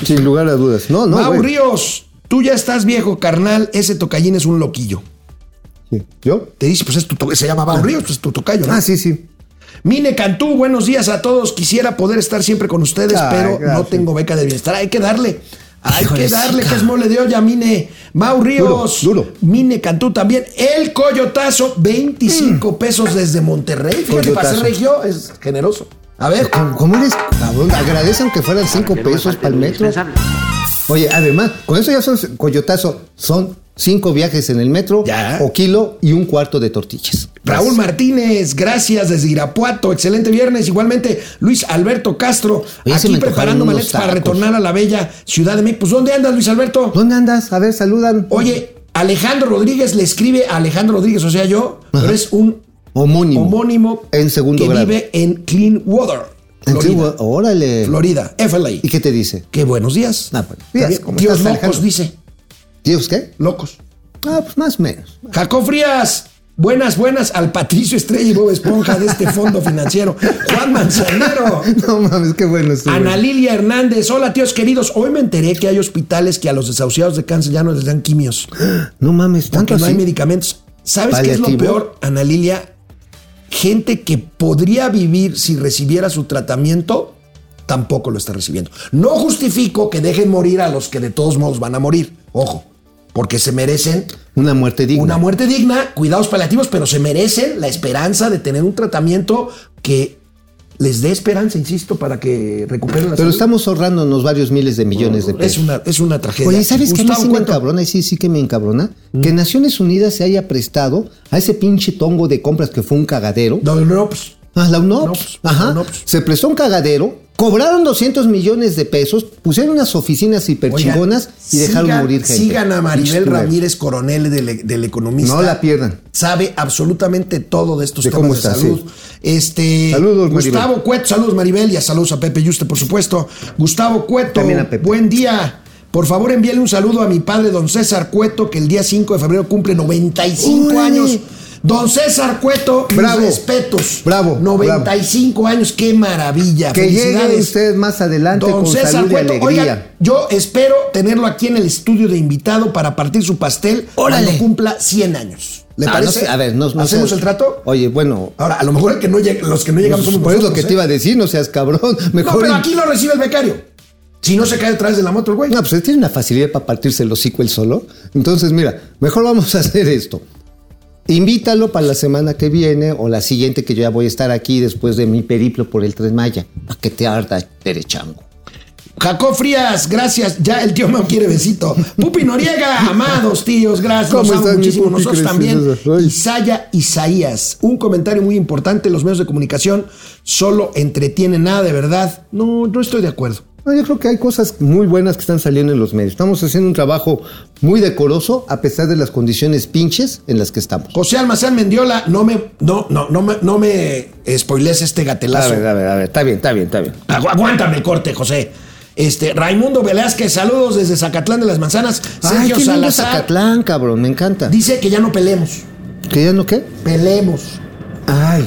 Sin lugar a dudas. No, no. Mau güey. Ríos, tú ya estás viejo, carnal. Ese tocallín es un loquillo. Sí. ¿Yo? Te dice, pues es tu se llama Mau Ríos, pues es tu tocayo, ¿no? Ah, sí, sí. Mine Cantú, buenos días a todos. Quisiera poder estar siempre con ustedes, Ay, pero no tengo beca de bienestar. Hay que darle. Hay Híjole, que darle, que es mole de olla, Mine. Mau Ríos. Duro, duro. Mine Cantú también. El Coyotazo, 25 pesos desde Monterrey. Fíjate, para ser Coyotazo. regio es generoso. A ver. ¿Cómo, eres cabrón? Agradecen que fueran cinco pesos para el metro. Oye, además, con eso ya son coyotazo. Son cinco viajes en el metro, Ya. o kilo y un cuarto de tortillas. Raúl Martínez, gracias desde Irapuato. Excelente viernes. Igualmente, Luis Alberto Castro, Oye, aquí preparando maletas para retornar a la bella Ciudad de México. Pues, ¿dónde andas, Luis Alberto? ¿Dónde andas? A ver, saludan. Oye, Alejandro Rodríguez le escribe a Alejandro Rodríguez, o sea, yo, pero es un Homónimo. homónimo En segundo que grado. vive en Cleanwater, En Florida. Órale. Florida, FLA. ¿Y qué te dice? Qué buenos días. Ah, pues, días, bien. ¿cómo Tíos estás, locos, dice. ¿Dios qué? Locos. Ah, pues más o menos. Jacob Frías. Buenas, buenas al Patricio Estrella y Bob Esponja de este fondo financiero. Juan Manzanero. No mames, qué bueno estuvo. Ana Lilia Hernández. Hola, tíos queridos. Hoy me enteré que hay hospitales que a los desahuciados de cáncer ya no les dan quimios. No mames, Porque tanto no hay medicamentos. ¿Sabes qué es lo peor, Ana Lilia? Gente que podría vivir si recibiera su tratamiento, tampoco lo está recibiendo. No justifico que dejen morir a los que de todos modos van a morir. Ojo, porque se merecen Una muerte digna. una muerte digna, cuidados paliativos, pero se merecen la esperanza de tener un tratamiento que les dé esperanza, insisto, para que recuperen la Pero salud. estamos ahorrándonos varios miles de millones de es pesos. una, es una tragedia. Oye, ¿sabes qué sí me Cueto. encabrona? Y sí, sí que me encabrona. Que Naciones Unidas se haya prestado a ese pinche tongo de compras que fue un cagadero. No, no, pues, Ah, la UNOPS. UNOPS, Ajá. Se prestó un cagadero, cobraron 200 millones de pesos, pusieron unas oficinas hiperchingonas y dejaron sigan- morir gente. Sigan a Maribel. Ramírez Coronel del, del Economista. No la pierdan. Sabe absolutamente todo de estos De temas cómo de salud. sí. Este, Saludos, Maribel. Gustavo Cueto, saludos Maribel y a saludos a Pepe Yuste, por supuesto. Gustavo Cueto, También a Pepe. buen día. Por favor, envíale un saludo a mi padre, don César Cueto, que el día 5 de febrero cumple 95 ¡Órale! años. Don César Cueto, mis Bravo. respetos. Bravo, 95 años, qué maravilla. Que llegue usted más adelante Don con César salud y Cueto, alegría. oigan, yo espero tenerlo aquí en el estudio de invitado para partir su pastel Órale. cuando cumpla 100 años. ¿Le No, no parece? sé, a ver, no, no ¿Hacemos seas- el trato? Oye, bueno. Ahora, a lo mejor el que no los que no llegamos somos Por eso lo que te ¿eh? iba a decir, no seas cabrón. Mejor. No, pero aquí lo recibe el becario. Si no se cae detrás de la moto el güey. No, pues él tiene una facilidad para partirse el hocico él solo. Entonces, mira, mejor vamos a hacer esto. Invítalo para la semana que viene o la siguiente que yo ya voy a estar aquí después de mi periplo por el Tren Maya. Para que te arda derechango. Jacob Frías, gracias. Ya el tío Mau quiere besito. Pupi Noriega, amados tíos, gracias. ¿Cómo Los amo muchísimo. Pupi Nosotros también. Isaya Isaías. Un comentario muy importante. Los medios de comunicación solo entretienen nada de verdad. No, no estoy de acuerdo. No, yo creo que hay cosas muy buenas que están saliendo en los medios. Estamos haciendo un trabajo muy decoroso a pesar de las condiciones pinches en las que estamos. José Almazán Mendiola, no me, no, no, no me, no me spoilees este A gatelazo. ver, a ver, a ver. Está bien, está bien, está bien. Agu- Aguántame el corte, José. Este, Raimundo Velázquez, saludos desde Zacatlán de las Manzanas. Ay, Sergio lindo Salazar Zacatlán, cabrón, me encanta. dice que ya no peleemos. ¿Que ya no qué? Pelemos. Ay,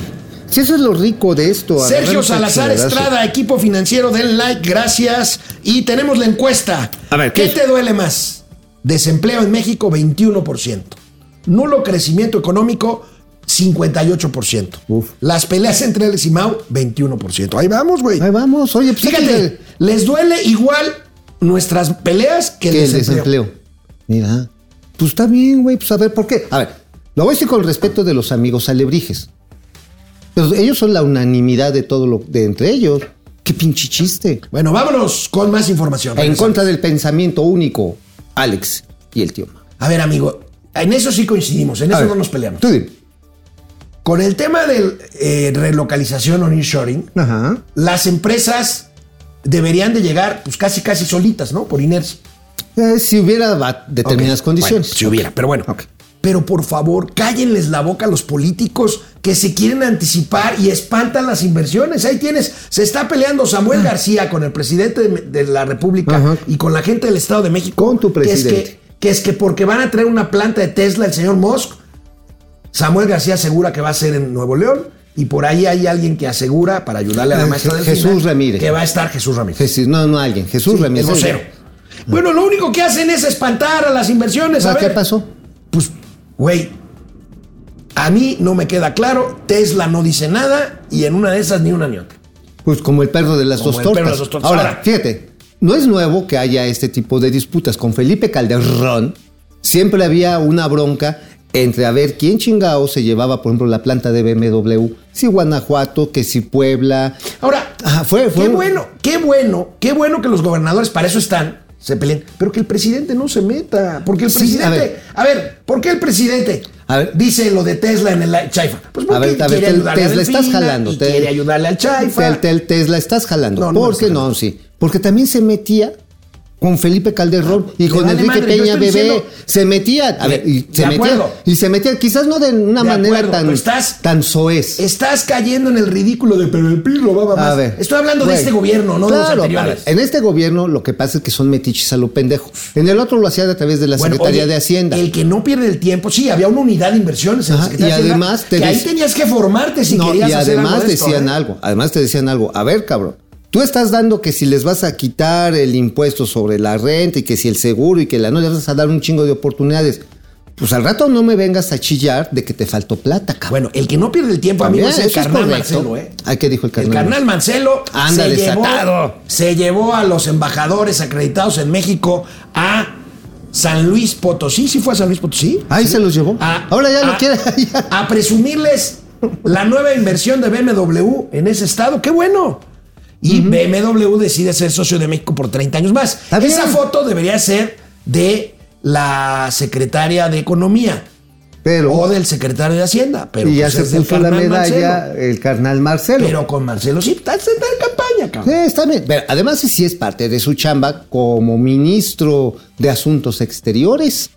si eso es lo rico de esto. Sergio Salazar. Estrada, equipo financiero del like, gracias. Y tenemos la encuesta. A ver, ¿qué, te duele más? Desempleo en México, 21%. Nulo crecimiento económico, 58%. Uf. Las peleas entre Alex y Mau, 21%. Ahí vamos, güey. Ahí vamos, oye, pues Fíjate, que- les duele igual nuestras peleas que el, el desempleo. desempleo. Mira, pues está bien, güey, pues a ver, ¿por qué? A ver, lo voy a decir con respeto de los amigos alebrijes. Pero ellos son la unanimidad de todo lo de entre ellos. Qué pinche chiste. Bueno, vámonos con más información. En contra del pensamiento único, Alex y el tío. A ver, amigo, en eso sí coincidimos, en eso ver, no nos peleamos. Tú dime. Con el tema de relocalización o nearshoring, Ajá. las empresas deberían de llegar pues casi casi solitas, ¿no? Por inercia. Eh, si hubiera determinadas condiciones. bueno, si hubiera, pero bueno. Ok. Pero por favor, cállenles la boca a los políticos que se quieren anticipar y espantan las inversiones. Ahí tienes, se está peleando Samuel García con el presidente de, la República Ajá. y con la gente del Estado de México. Con tu que es presidente. que- que es que porque van a traer una planta de Tesla el señor Musk, Samuel García asegura que va a ser en Nuevo León y por ahí hay alguien que asegura para ayudarle a la Eh, maestra del Jesús Ramírez. que va a estar Jesús Ramírez. Jesús, no, no alguien. Jesús Sí, Ramírez. el vocero. Bueno, lo único que hacen es espantar a las inversiones. A Ah, ¿Qué ver, pasó? Pues, güey, a mí no me queda claro. Tesla no dice nada y en una de esas ni una ni otra. Pues como el perro de las, Como dos, el tortas. perro de las dos tortas. Ahora, Ahora. fíjate, no es nuevo que haya este tipo de disputas. Con Felipe Calderón siempre había una bronca entre a ver quién chingado se llevaba, por ejemplo, la planta de BMW. Si Guanajuato, que si Puebla. Ahora, fue- fue qué bueno, qué bueno, qué bueno que los gobernadores para eso están, se peleen, pero que el presidente no se meta, porque el Sí, presidente, a a ver. ver, ¿por qué el presidente A ver. dice lo de Tesla en el Chaifa? Pues porque A ver, a ver, quiere te, ayudarle a Tesla estás jalando. te- quiere ayudarle al Chaifa. Tesla estás jalando. No, no ¿Por me qué está no? Sí. Porque también se metía con Felipe Calderón y con vale Enrique madre, Peña Bebé. diciendo- se metía. A ver, y se metía. acuerdo. Y se metía, quizás no de una De manera acuerdo, tan, estás- tan soez. Estás cayendo en el ridículo de pero el PRI robaba más. A ver. Estoy hablando de este gobierno, no de los claro, anteriores. a ver, en este gobierno lo que pasa es que son metiches a lo pendejo. En el otro lo hacían a través de la Bueno, Secretaría oye, de Hacienda. El que no pierde el tiempo, sí, había una unidad de inversiones en la Ajá, y de Hacienda, además te que ahí tenías que formarte si No, querías y hacer algo además de esto, decían ¿eh? algo, además te decían algo, a ver cabrón, tú estás dando que si les vas a quitar el impuesto sobre la renta y que si el seguro y que la no les vas a dar un chingo de oportunidades, pues al rato no me vengas a chillar de que te faltó plata, cabrón. Bueno, el que no pierde el tiempo, amigo, También, es el es carnal correcto. Marcelo, ¿eh? Ay, ¿qué dijo el El carnal? carnal Marcelo Anda se, llevó, desatado. se llevó a los embajadores acreditados en México a San Luis Potosí. ¿Sí fue a San Luis Potosí? Ahí Sí. se los llevó. A- Ahora ya a- lo quiere. ya. A presumirles la nueva inversión de BMW en ese estado. ¡Qué bueno! Y BMW decide ser socio de México por 30 años más. Esa foto debería ser de la secretaria de Economía Pero, o del secretario de Hacienda. Pero y ya pues se puso la medalla Marcelo. el carnal Marcelo. Pero con Marcelo sí, está, está en campaña, Sí, cabrón. está bien. Pero además, sí es parte de su chamba como ministro de Asuntos Exteriores,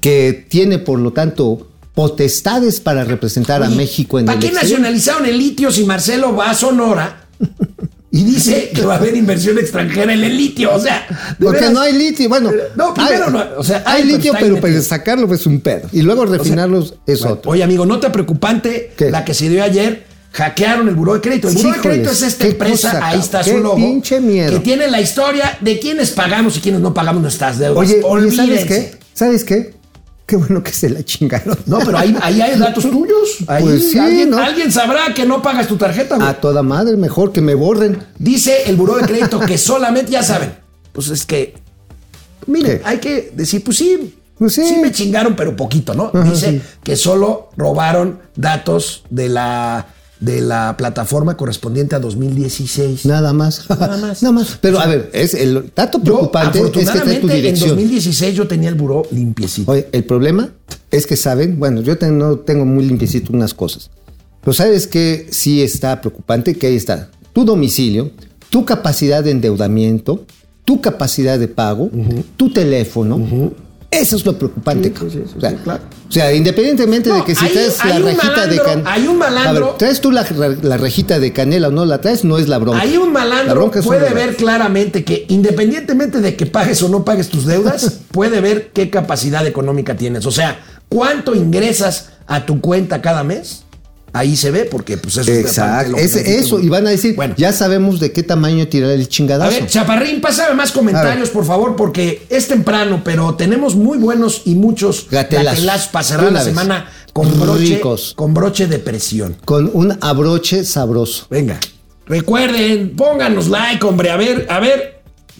que tiene, por lo tanto, potestades para representar a México en ¿Para el qué exterior. nacionalizaron el litio si Marcelo va a Sonora y dice que va a haber inversión extranjera en el litio? O sea, de Porque veras, no hay litio. Bueno, No, primero hay, no, o sea, hay hay, litio, pero para sacarlo es un pedo. Y luego refinarlos es Bueno, otro. Oye, amigo, nota preocupante ¿Qué? la que se dio ayer. Hackearon el buró de crédito. El buró de crédito es esta empresa, cosa, ahí está su logo. pinche miedo. Que tiene la historia de quiénes pagamos y quiénes no pagamos nuestras deudas. Oye, oye, ¿sabes Olvídense. qué? ¿Sabes qué? Qué bueno que se la chingaron. No, pero ahí, ahí hay datos tuyos. Ahí Pues sí, alguien, ¿no? alguien sabrá que no pagas tu tarjeta, güey. A toda madre, mejor que me borren. Dice el buró de crédito que solamente, ya saben, pues es que, miren, ¿Qué? hay que decir, pues sí, Pues sí. sí me chingaron, pero poquito, ¿no? Ajá, Dice sí. que solo robaron datos de la, de la plataforma correspondiente a 2016. Nada más. Nada más. Nada más. Pero a ver, es el dato Yo, preocupante es que trae tu afortunadamente, en dirección. 2016 yo tenía el buró limpiecito. Oye, el problema es que saben, bueno, yo te- no tengo muy limpiecito unas cosas, pero sabes que sí está preocupante, que ahí está tu domicilio, tu capacidad de endeudamiento, tu capacidad de pago, tu teléfono. Eso es lo preocupante. o, sea, o sea, independientemente de que si hay- traes hay la rejita de malandro, canela. hay un malandro. traes tú la, la rejita de canela o no la traes, no es la bronca. Ahí un La malandro bronca es puede ver claramente que independientemente de que pagues o no pagues tus deudas, puede ver qué capacidad económica tienes. O sea, cuánto ingresas a tu cuenta cada mes. Ahí se ve porque pues eso es Exacto, ese- necesito. eso, y van a decir, Bueno. ya sabemos de qué tamaño tirar el A chingadazo. ver, Chaparrín, pásame más comentarios, por favor, porque es temprano, pero tenemos muy buenos y muchos Gatelazos. gatelazos para cerrar la vez. semana con broche, Ricos. con broche de presión. Con un abroche sabroso. Venga. Recuerden, pónganos like, hombre. A ver, a ver,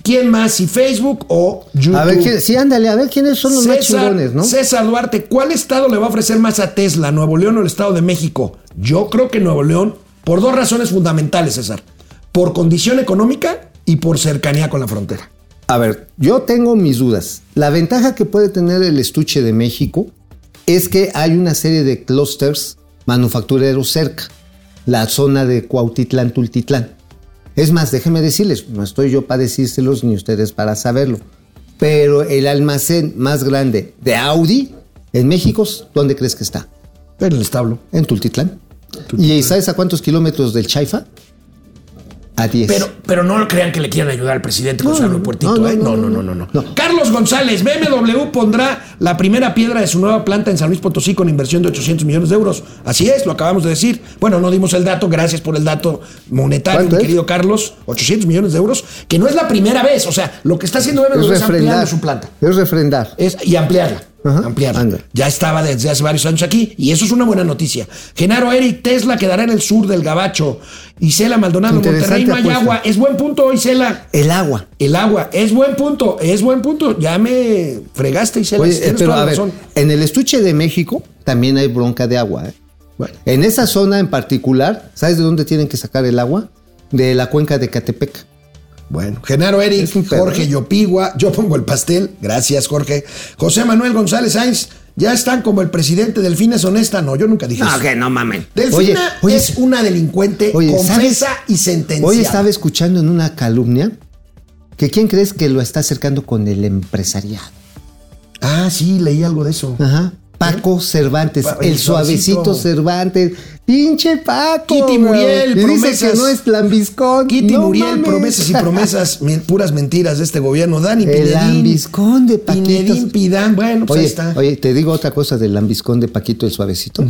¿quién más? Si Facebook o YouTube. A ver, ¿quién- sí, ándale, a ver quiénes son los más César, chingones, ¿no? César Duarte, ¿cuál estado le va a ofrecer más a Tesla, Nuevo León o el Estado de México? Yo creo que Nuevo León, por dos razones fundamentales, César. Por condición económica y por cercanía con la frontera. A ver, yo tengo mis dudas. La ventaja que puede tener el estuche de México es que hay una serie de clústeres manufactureros cerca. La zona de Cuautitlán, Tultitlán. Es más, déjenme decirles, no estoy yo para decírselos ni ustedes para saberlo, pero el almacén más grande de Audi en México, ¿dónde crees que está? En el establo. En Tultitlán. ¿Y sabes a cuántos kilómetros del Chaifa? A 10. Pero, pero no crean que le quieran ayudar al presidente con No, su no, aeropuertito, no, ¿eh? no, No, no, no, no. Carlos González, BMW pondrá la primera piedra de su nueva planta en San Luis Potosí con inversión de 800 millones de euros. Así es, lo acabamos de decir. Bueno, no dimos el dato, gracias por el dato monetario, mi querido Carlos. 800 millones de euros, que no es la primera vez. O sea, lo que está haciendo BMW es es, refrendar. su planta. Es refrendar. Es, y ampliarla. Ajá, ampliarla. anda. Ya estaba desde hace varios años aquí y eso es una buena noticia. Genaro Eric Tesla quedará en el sur del Gabacho. Isela Maldonado, Monterrey no hay apuesta. agua. Es buen punto, Isela. El agua. El agua, es buen punto, es buen punto. Ya me fregaste, Isela. Oye, tienes pero toda a ver, razón. en el estuche de México también hay bronca de agua. ¿eh? Bueno. En esa zona en particular, ¿sabes de dónde tienen que sacar el agua? De la cuenca de Catepec. Bueno, Genaro Eric, Jorge ¿eh? Yopigua, yo pongo el pastel, gracias Jorge. José Manuel González Sainz, ya están como el presidente Delfina es honesta. No, yo nunca dije eso. que no mamen. Delfina Oye, oye, es una delincuente Oye, confesa ¿sabes? y sentenciada. Hoy estaba escuchando en una calumnia que quién crees que lo está acercando con el empresariado. Ah, sí, leí algo de eso. Ajá. Paco Cervantes, Pa- el, el suavecito suavecito. Cervantes. Pinche Paco. Kitty. Muriel, y dice promesas. que no es lambiscón. Kitty No Muriel, mames. promesas y promesas, mi- puras mentiras de este gobierno. Dani El Pinedín. lambiscón de Paquitos. Pinedín Pidán, bueno, pues ahí Oye, está. oye, te digo otra cosa del lambiscón de Paquito el Suavecito.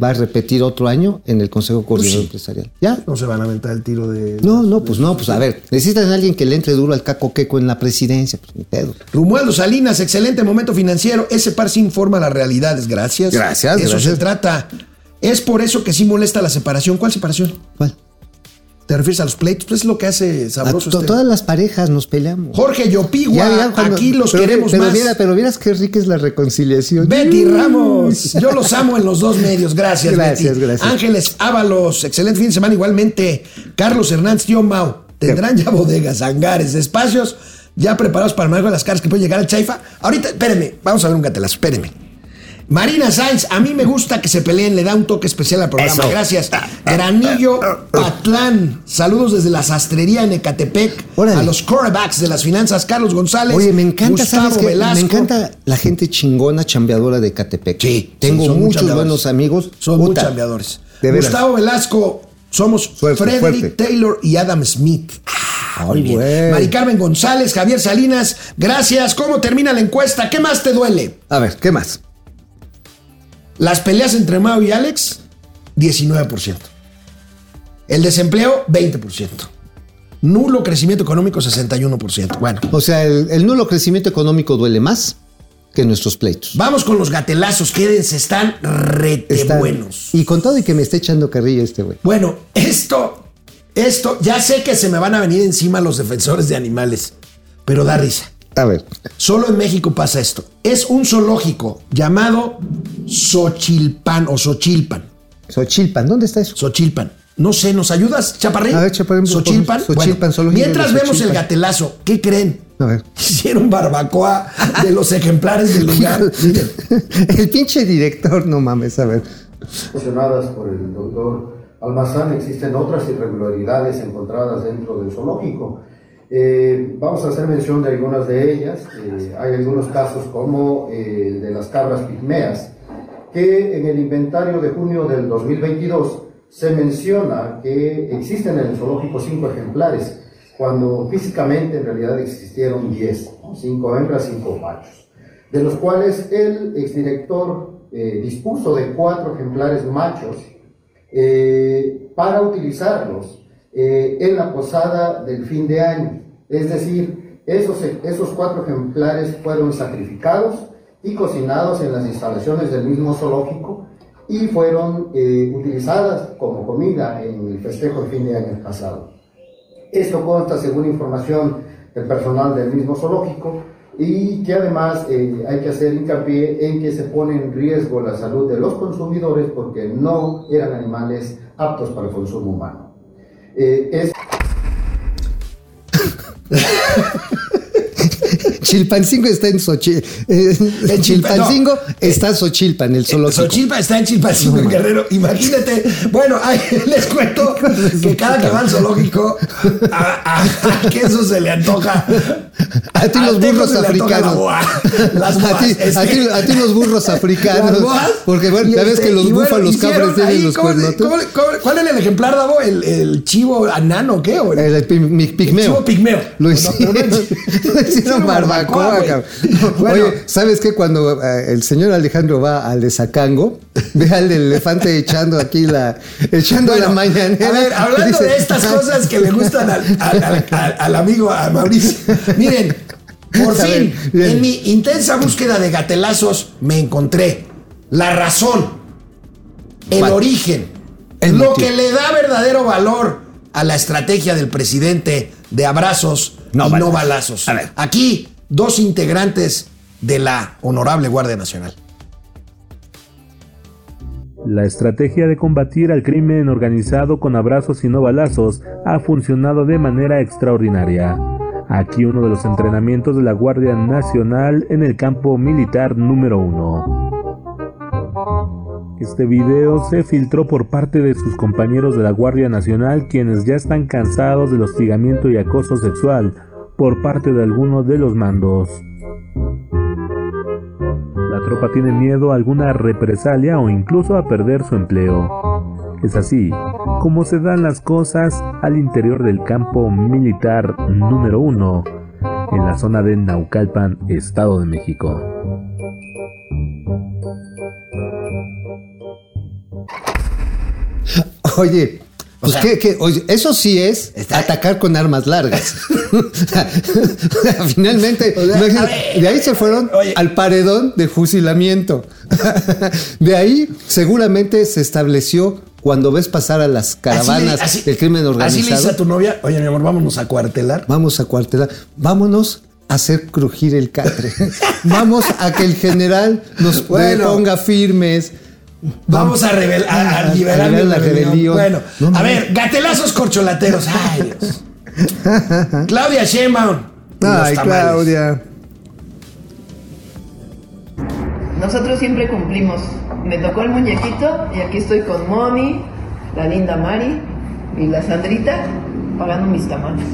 Va a repetir otro año en el Consejo Coordinador Empresarial. ¿Ya? No se van a aventar el tiro de. No, no, pues no, pues a ver, necesitan a alguien que le entre duro al caco queco en la presidencia, pues ni pedo. Rumualdo Salinas, excelente momento financiero. Ese par sí informa las realidades. Gracias. Gracias, Eso gracias. se trata. Es por eso que sí molesta la separación. ¿Cuál separación? ¿Cuál? ¿Te refieres a los pleitos? Pues es lo que hace A sabroso to- este. Todas las parejas nos peleamos. Jorge Yopigua, aquí los pero- queremos pero más. Mira, pero vieras qué rica es la reconciliación. Betty Ramos, yo los amo en los dos medios. Gracias, Gracias, Betty. gracias. Ángeles Ábalos, excelente fin de semana igualmente. Carlos Hernández, tío Mau, tendrán ya bodegas, hangares, espacios ya preparados para el manejo de las caras que puede llegar al Chaifa. Ahorita, espérenme, vamos a ver un gatelazo, espérenme. Marina Sainz, a mí me gusta que se peleen, le da un toque especial al programa. Eso. Gracias. Granillo Patlán, saludos desde la sastrería en Ecatepec. Órale. A los quarterbacks de las finanzas, Carlos González. Oye, me encanta, Gustavo. Velasco. Me encanta la gente chingona chambeadora de Catepec. Sí, Tengo sí, muchos buenos amigos. Son muy chambeadores. De. Gustavo Velasco, somos Fuerte, Frederick fuerte. Taylor y Adam Smith. Ah, muy Ay, bien. güey. Mari Carmen González, Javier Salinas, gracias. ¿Cómo termina la encuesta? ¿Qué más te duele? A ver, ¿qué más? Las peleas entre Mao y Alex, 19%. El desempleo, 20%. Nulo crecimiento económico, 61%. Bueno, O sea, el, el nulo crecimiento económico duele más que nuestros pleitos. vamos con los gatelazos. Quédense, están rete Está- buenos. Y con todo y que me esté echando carrilla este güey. Bueno, esto, esto, ya sé que se me van a venir encima los defensores de animales, pero da risa. A ver. Solo en México pasa esto. Es un zoológico llamado Xochilpan o Xochilpan. Xochilpan, ¿dónde está eso? Xochilpan. No sé, ¿nos ayudas, Chaparrín? A ver, Chaparrín. Xochilpan. Xochilpan, Bueno, mientras vemos el gatelazo, ¿qué creen? A ver. Hicieron barbacoa de los ejemplares del lugar. El pinche director, no mames, a ver. mencionadas por el doctor Almazán, existen otras irregularidades encontradas dentro del zoológico. Eh, vamos a hacer mención de algunas de ellas. Eh, hay algunos casos como eh, el de las cabras pigmeas, que en el inventario de junio del 2022 se menciona que existen en el zoológico cinco ejemplares, cuando físicamente en realidad existieron 10, ¿no? cinco hembras, cinco machos de los cuales el exdirector eh, dispuso de cuatro ejemplares machos para utilizarlos eh, en la posada del fin de año. Es decir, esos, esos cuatro ejemplares fueron sacrificados y cocinados en las instalaciones del mismo zoológico y fueron eh, utilizadas como comida en el festejo de fin de año pasado. Esto consta según información del personal del mismo zoológico y que además eh, hay que hacer hincapié en que se pone en riesgo la salud de los consumidores porque no eran animales aptos para el consumo humano. Eh, es Chilpancingo está en Xochitl. En Chilpancingo no. está Xochilpan, el zoológico. Xochilpa está en Chilpancingo, Guerrero. Imagínate. Bueno, les cuento que cada que va al zoológico, a, a- a queso se le antoja. A ti los burros africanos. a, ti, este, a, ti, a ti los burros africanos. boas. Porque bueno, ya ves este, que los bueno, búfalos cabres tienen los ¿cómo- cuernotes. cómo- cómo- ¿Cuál era el ejemplar, Davo? ¿El, el chivo anano o qué? ¿O el- El, pigmeo. chivo pigmeo. Lo hicieron, no, no, lo hicieron barbacoa, güey. cabrón. Bueno. Oye, ¿sabes qué? Cuando eh, el señor Alejandro va al de Zacango, ve al elefante echando aquí la, echando Bueno, la mañanera. A ver, hablando dice, de estas "Ay, cosas que le gustan al, al- al- al- al amigo, a Mauricio. Miren, por A fin, ver, en mi intensa búsqueda de gatelazos, me encontré la razón, el origen, El lo motivo. que le da verdadero valor a la estrategia del presidente de abrazos No y no balazos. balazos. A ver. Aquí, dos integrantes de la Honorable Guardia Nacional. La estrategia de combatir al crimen organizado con abrazos y no balazos ha funcionado de manera extraordinaria. Aquí uno de los entrenamientos de la Guardia Nacional en el campo militar número 1. Este video se filtró por parte de sus compañeros de la Guardia Nacional quienes ya están cansados del hostigamiento y acoso sexual por parte de algunos de los mandos. La tropa tiene miedo a alguna represalia o incluso a perder su empleo. Es así como se dan las cosas al interior del campo militar número 1 en la zona de Naucalpan, Estado de México. Oye, pues sea, ¿qué, qué? Oye, eso sí es Está- atacar con armas largas. Finalmente, O sea, ver, de ahí se fueron oye. al paredón de fusilamiento. de ahí seguramente se estableció cuando ves pasar a las caravanas Así del crimen Así le organizado. dices a tu novia, oye mi amor, vámonos a cuartelar. Vamos a cuartelar. Vámonos a hacer crujir el catre. Vamos a que el general nos Bueno. ponga firmes. Vamos a, rebel- a- a liberar la rebelión. rebelión. Bueno, No a ver, gatelasos corcholateros. Ay, Dios. Claudia Sheinbaum. Ay. Claudia. Nosotros siempre cumplimos. Me tocó el muñequito y aquí estoy con Moni, la linda Mari y la Sandrita pagando mis tamales.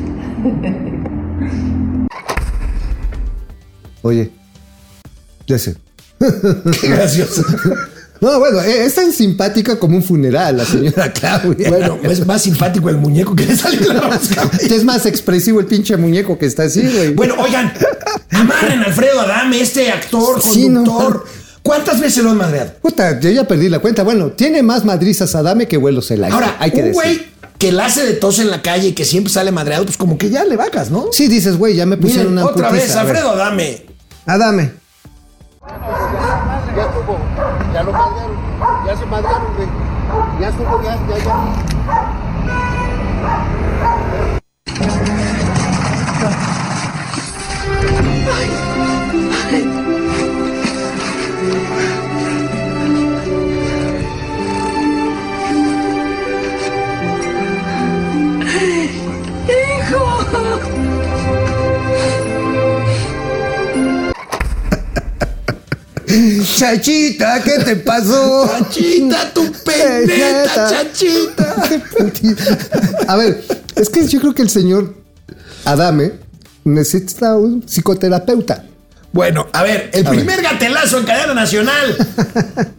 Oye, ya sé. Qué gracioso. No, bueno, eh, es tan simpática como un funeral la señora Claudia. Bueno, es más simpático el muñeco que le sale la rosca. es más expresivo el pinche muñeco que está así, güey. Bueno, oigan, amarren a Alfredo Adame, este actor, Sí, no conductor. ¿Cuántas veces lo han madreado? Puta, yo ya perdí la cuenta. Bueno, tiene más madrizas Adame que vuelos el aire. Ahora, hay que un decir. güey que la hace de tos en la calle y que siempre sale madreado, pues como que ya le vacas, ¿no? Sí, dices, güey, ya me pusieron Miren, una otra putiza. vez. Alfredo Adame. Adame. Ya lo madrearon, ya se madrearon, güey. Ya estuvo, ya, ya, ya. Chachita, ¿qué te pasó? Chachita, tu peneta, chachita. A ver, es que yo creo que el señor Adame necesita un psicoterapeuta. Bueno, a ver, el primer gatelazo en cadena nacional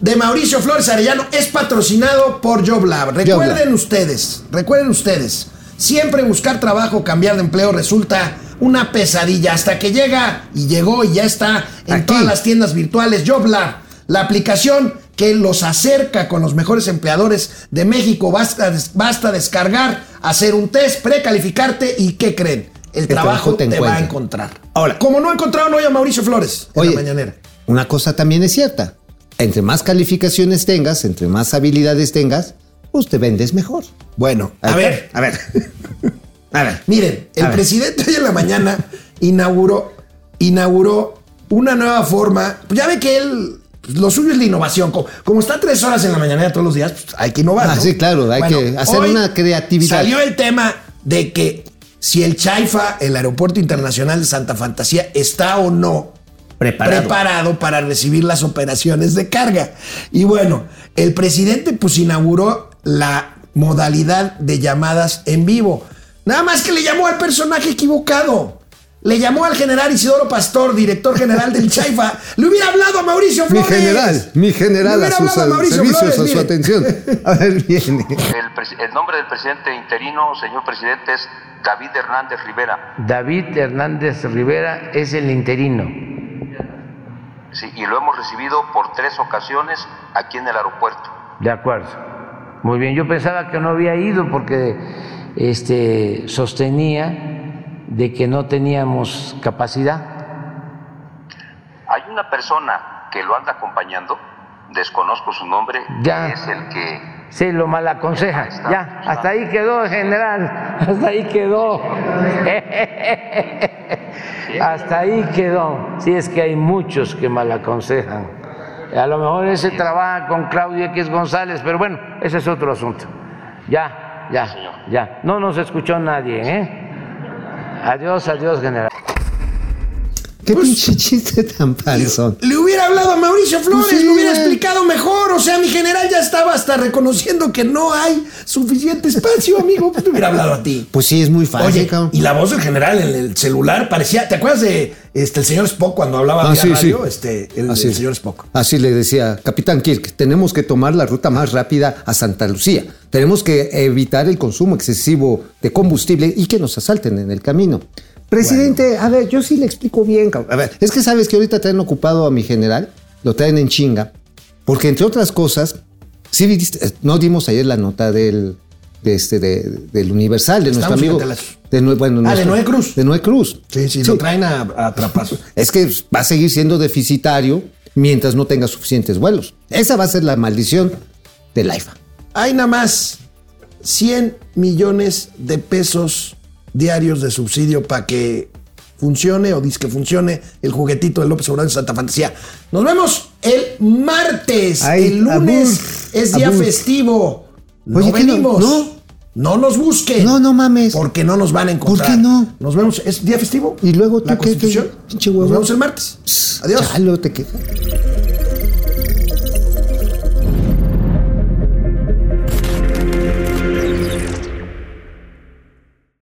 de Mauricio Flores Arellano es patrocinado por JobLab. Recuerden ustedes, recuerden ustedes, siempre buscar trabajo, cambiar de empleo resulta una pesadilla hasta que llega y llegó y ya está en Aquí. todas las tiendas virtuales JobLab, la aplicación que los acerca con los mejores empleadores de México. Basta, basta descargar, hacer un test, precalificarte y ¿qué creen? El, trabajo, te, va a encontrar. Ahora, como no encontraron hoy a Mauricio Flores en Oye, la mañanera. una cosa también es cierta. Entre más calificaciones tengas, entre más habilidades tengas, pues te vendes mejor. Bueno, a ver, a ver. A ver. miren, el A ver. presidente hoy en la mañana inauguró, inauguró una nueva forma. Pues ya ve que él, pues, lo suyo es la innovación. Como, como está tres horas en la mañana todos los días, pues hay que innovar. Ah, ¿no? sí, claro, hay que hacer una creatividad. Salió el tema de que si el Chaifa, el Aeropuerto Internacional de Santa Fantasía, está o no Preparado. preparado para recibir las operaciones de carga. Y bueno, el presidente pues inauguró la modalidad de llamadas en vivo. Nada más que le llamó al personaje equivocado. Le llamó al general Isidoro Pastor, director general del Chaifa. Le hubiera hablado a Mauricio Mi Flores. general, mi general Le a hubiera sus hablado a Mauricio servicios, Flores, a su mire. atención. A ver, viene. El nombre del presidente interino, señor presidente, es David Hernández Rivera. David Hernández Rivera es el interino. Sí, y lo hemos recibido por tres ocasiones aquí en el aeropuerto. De acuerdo. Muy bien, yo pensaba que no había ido porque este, sostenía de que no teníamos capacidad. Hay una persona que lo anda acompañando, desconozco su nombre, Ya. que es el que Sí, lo mal aconseja. Ya, hasta ahí quedó, general. Hasta ahí quedó. Hasta ahí quedó. Sí, es que hay muchos que mal aconsejan. A lo mejor ese trabaja con Claudia X González, pero bueno, ese es otro asunto. Ya, ya, ya. No nos escuchó nadie, ¿eh? Adiós, adiós, general. Qué pinche chiste tan panzón. Le hubiera hablado a Mauricio Flores, Pues sí, le hubiera explicado mejor. O sea, mi general ya estaba hasta reconociendo que no hay suficiente espacio, amigo. Pues le hubiera hablado a ti. Pues sí, es muy fácil, Oye, cabrón. y la voz del general en el celular parecía. ¿Te acuerdas de este, el señor Spock cuando hablaba Ah, vía sí, radio? sí. Este, el, Así el es. señor Spock. Así le decía, Capitán Kirk, tenemos que tomar la ruta más rápida a Santa Lucía. Tenemos que evitar el consumo excesivo de combustible y que nos asalten en el camino. Presidente, a ver, yo sí le explico bien. cabrón. A ver, es que sabes que ahorita traen ocupado a mi general, lo traen en chinga, porque entre otras cosas, sí eh, no dimos ayer la nota del, de este, de- del Universal, de nuestro amigo. De, Noé- bueno, Ah, de Noé Cruz. De Noé Cruz. Sí, sí, lo traen a, a trapazos. Es que va a seguir siendo deficitario mientras no tenga suficientes vuelos. Esa va a ser la maldición del AIFA. Hay nada más 100 millones de pesos diarios de subsidio para que funcione o que funcione el juguetito de López Obrador en Santa Fantasía. Nos vemos el martes. Ay, el lunes abur, es día abur. festivo. No Oye, ¿qué no? venimos. No. No nos busquen. No, no mames. Porque no nos van a encontrar. ¿Por qué no? Nos vemos. ¿Es día festivo? Y luego tú La qué, qué, Constitución. Nos vemos el martes. Adiós. Chalo, te.